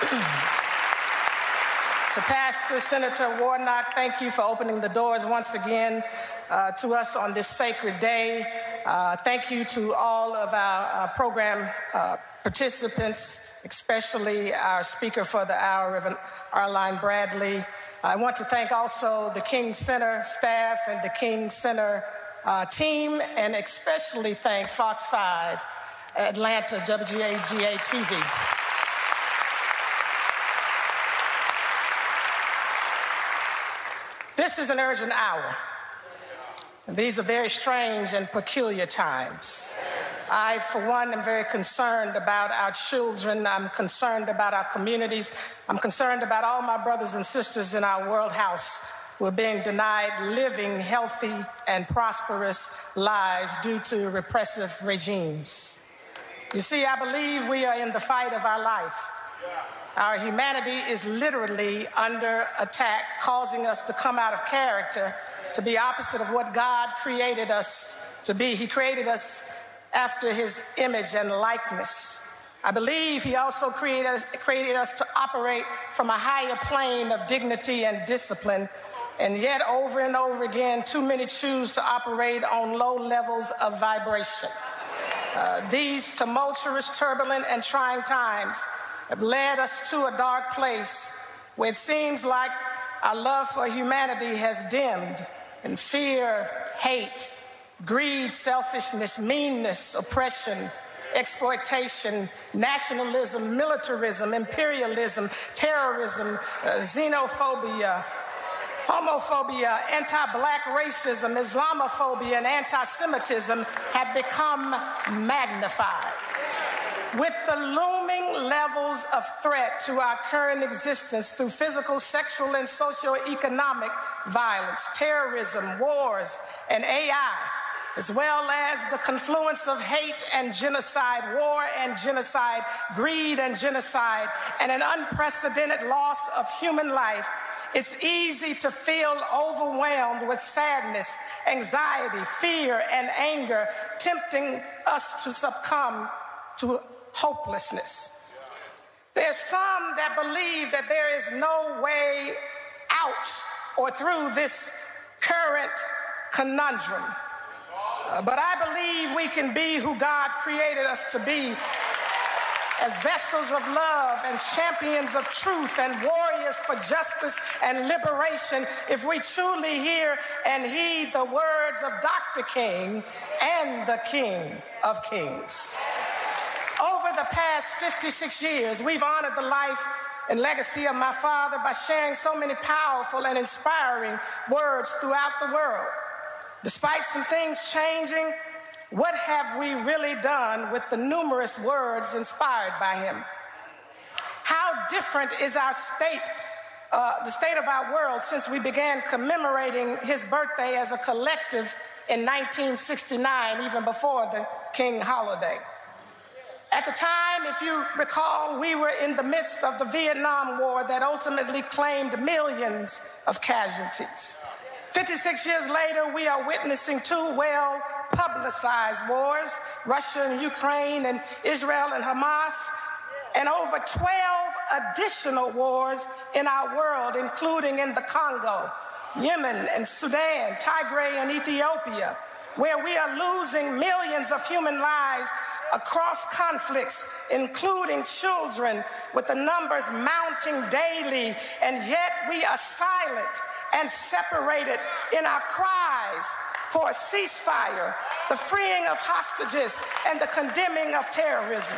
to Pastor Senator Warnock, thank you for opening the doors once again uh, to us on this sacred day. Uh, thank you to all of our uh, program uh, participants, especially our speaker for the hour, Reverend Arline Bradley. I want to thank also the King Center staff and the King Center uh, team, and especially thank Fox 5 Atlanta WAGA TV. This is an urgent hour. These are very strange and peculiar times. I, for one, am very concerned about our children. I'm concerned about our communities. I'm concerned about all my brothers and sisters in our world house who are being denied living healthy and prosperous lives due to repressive regimes. You see, I believe we are in the fight of our life. Our humanity is literally under attack, causing us to come out of character, to be opposite of what God created us to be. He created us after his image and likeness. I believe he also created us, created us to operate from a higher plane of dignity and discipline. And yet, over and over again, too many choose to operate on low levels of vibration. Uh, these tumultuous, turbulent, and trying times have led us to a dark place where it seems like our love for humanity has dimmed, and fear, hate, greed, selfishness, meanness, oppression, exploitation, nationalism, militarism, imperialism, terrorism, uh, xenophobia, homophobia, anti black racism, Islamophobia, and anti Semitism have become magnified. With the looming levels of threat to our current existence through physical, sexual, and socioeconomic violence, terrorism, wars, and AI, as well as the confluence of hate and genocide, war and genocide, greed and genocide, and an unprecedented loss of human life, it's easy to feel overwhelmed with sadness, anxiety, fear, and anger, tempting us to succumb to hopelessness. There's some that believe that there is no way out or through this current conundrum. But I believe we can be who God created us to be as vessels of love and champions of truth and warriors for justice and liberation if we truly hear and heed the words of Dr. King and the King of Kings. Over the past 56 years, we've honored the life and legacy of my father by sharing so many powerful and inspiring words throughout the world. Despite some things changing, what have we really done with the numerous words inspired by him? How different is our state, uh, the state of our world, since we began commemorating his birthday as a collective in 1969, even before the King holiday? At the time, if you recall, we were in the midst of the Vietnam War that ultimately claimed millions of casualties. 56 years later, we are witnessing two well publicized wars Russia and Ukraine, and Israel and Hamas, and over 12 additional wars in our world, including in the Congo, Yemen, and Sudan, Tigray, and Ethiopia, where we are losing millions of human lives across conflicts, including children, with the numbers mounting daily, and yet we are silent and separated in our cries for a ceasefire, the freeing of hostages, and the condemning of terrorism.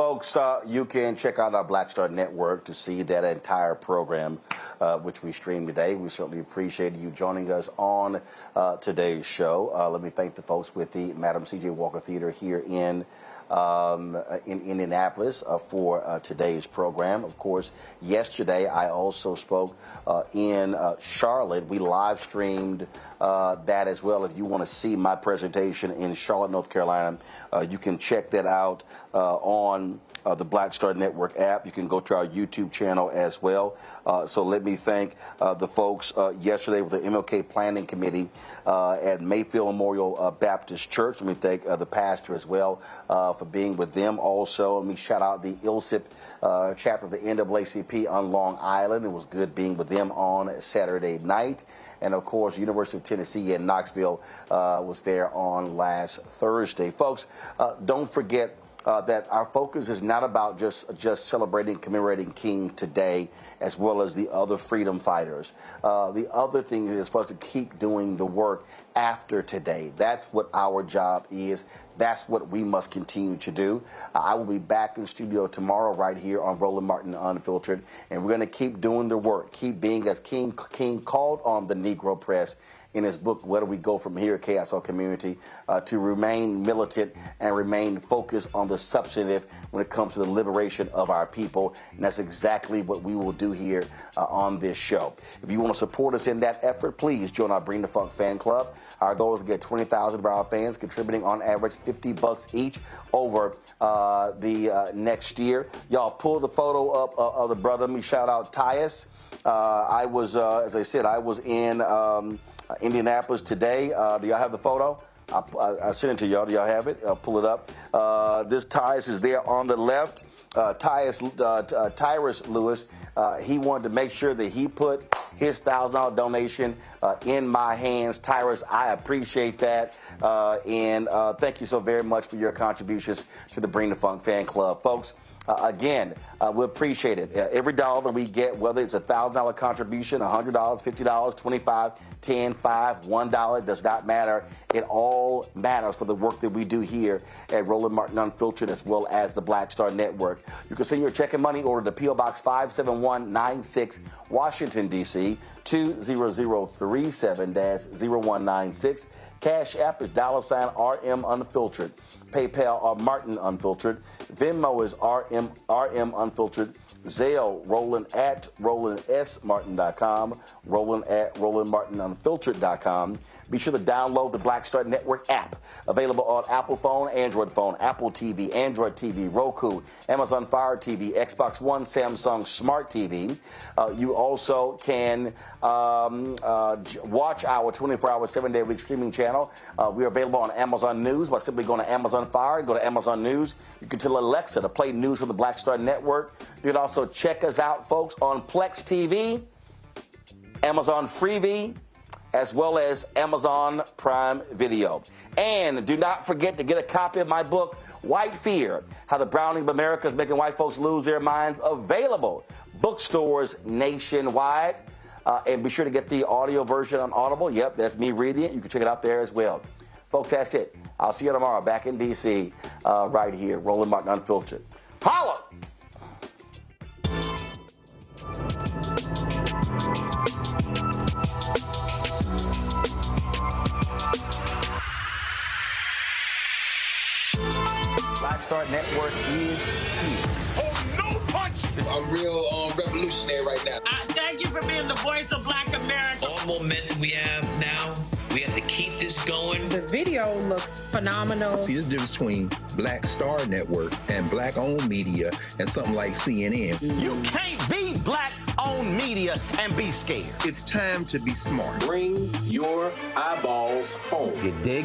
Folks, uh, you can check out our Black Star Network to see that entire program, uh, which we stream today. We certainly appreciate you joining us on uh, today's show. Uh, let me thank the folks with the Madam C.J. Walker Theater here in um, in Indianapolis uh, for uh, today's program. Of course, yesterday I also spoke uh, in uh, Charlotte. We live streamed uh, that as well. If you want to see my presentation in Charlotte, North Carolina, uh, you can check that out on uh, the Black Star Network app. You can go to our YouTube channel as well. Uh, so let me thank uh, the folks uh, yesterday with the MLK Planning Committee uh, at Mayfield Memorial uh, Baptist Church. Let me thank the pastor as well for being with them. Also, let me shout out the Islip chapter of the NAACP on Long Island. It was good being with them on Saturday night. And of course, University of Tennessee in Knoxville was there on last Thursday. Folks, don't forget uh, that our focus is not about just just celebrating, commemorating King today, as well as the other freedom fighters. Uh, the other thing is for us to keep doing the work after today. That's what our job is. That's what we must continue to do. Uh, I will be back in studio tomorrow, right here on Roland Martin Unfiltered, and we're going to keep doing the work, keep being as King King called on the Negro press in his book, Where Do We Go From Here, Chaos or Community, uh, to remain militant and remain focused on the substantive when it comes to the liberation of our people. And that's exactly what we will do here uh, on this show. If you want to support us in that effort, please join our Bring the Funk fan club. Our goal is to get 20,000 of our fans contributing on average 50 bucks each over uh, the uh, next year. Y'all pull the photo up uh, of the brother. Let me shout out Tyus. Uh, I was, as I said, I was in. Um, Indianapolis today. Uh, do y'all have the photo? I, I, I sent it to y'all. Do y'all have it? I'll pull it up. Uh, this Tyus is there on the left. Uh, Tyus, uh, uh, Tyrus Lewis, uh, he wanted to make sure that he put his thousand dollar donation uh, in my hands. Tyrus, I appreciate that, and thank you so very much for your contributions to the Bring the Funk fan club, folks. Uh, again, uh, we appreciate it. Uh, every dollar that we get, whether it's a $1,000 contribution, $100, $50, 25 10 5 $1, does not matter. It all matters for the work that we do here at Roland Martin Unfiltered as well as the Black Star Network. You can send your check and money order to P.O. Box 57196, Washington, D.C. 20037 0196. Cash App is dollar sign RM Unfiltered. PayPal are Martin Unfiltered. Venmo is RM, RM Unfiltered. Zelle, Roland at RolandSMartin.com, Roland at RolandMartinUnfiltered.com. Be sure to download the Black Star Network app, available on Apple phone, Android phone, Apple TV, Android TV, Roku, Amazon Fire TV, Xbox One, Samsung Smart TV. Uh, you also can um, uh, watch our 24-hour, seven-day-a-week streaming channel. Uh, we are available on Amazon News by simply going to Amazon Fire, go to Amazon News. You can tell Alexa to play news from the Black Star Network. You can also check us out, folks, on Plex TV, Amazon Freevee, as well as Amazon Prime Video. And do not forget to get a copy of my book, White Fear How the Browning of America is Making White Folks Lose Their Minds, available bookstores nationwide. Uh, and be sure to get the audio version on Audible. Yep, that's me reading it. You can check it out there as well. Folks, that's it. I'll see you tomorrow back in D.C. Uh, right here, Roland Martin Unfiltered. Holla! Black Star Network is here. Oh, no punch! I'm real um, revolutionary right now. Uh, thank you for being the voice of Black America. All momentum we have now, we have to keep this going. The video looks phenomenal. See, this difference between Black Star Network and black owned media and something like CNN. You can't be black owned media and be scared. It's time to be smart. Bring your eyeballs home. You dig?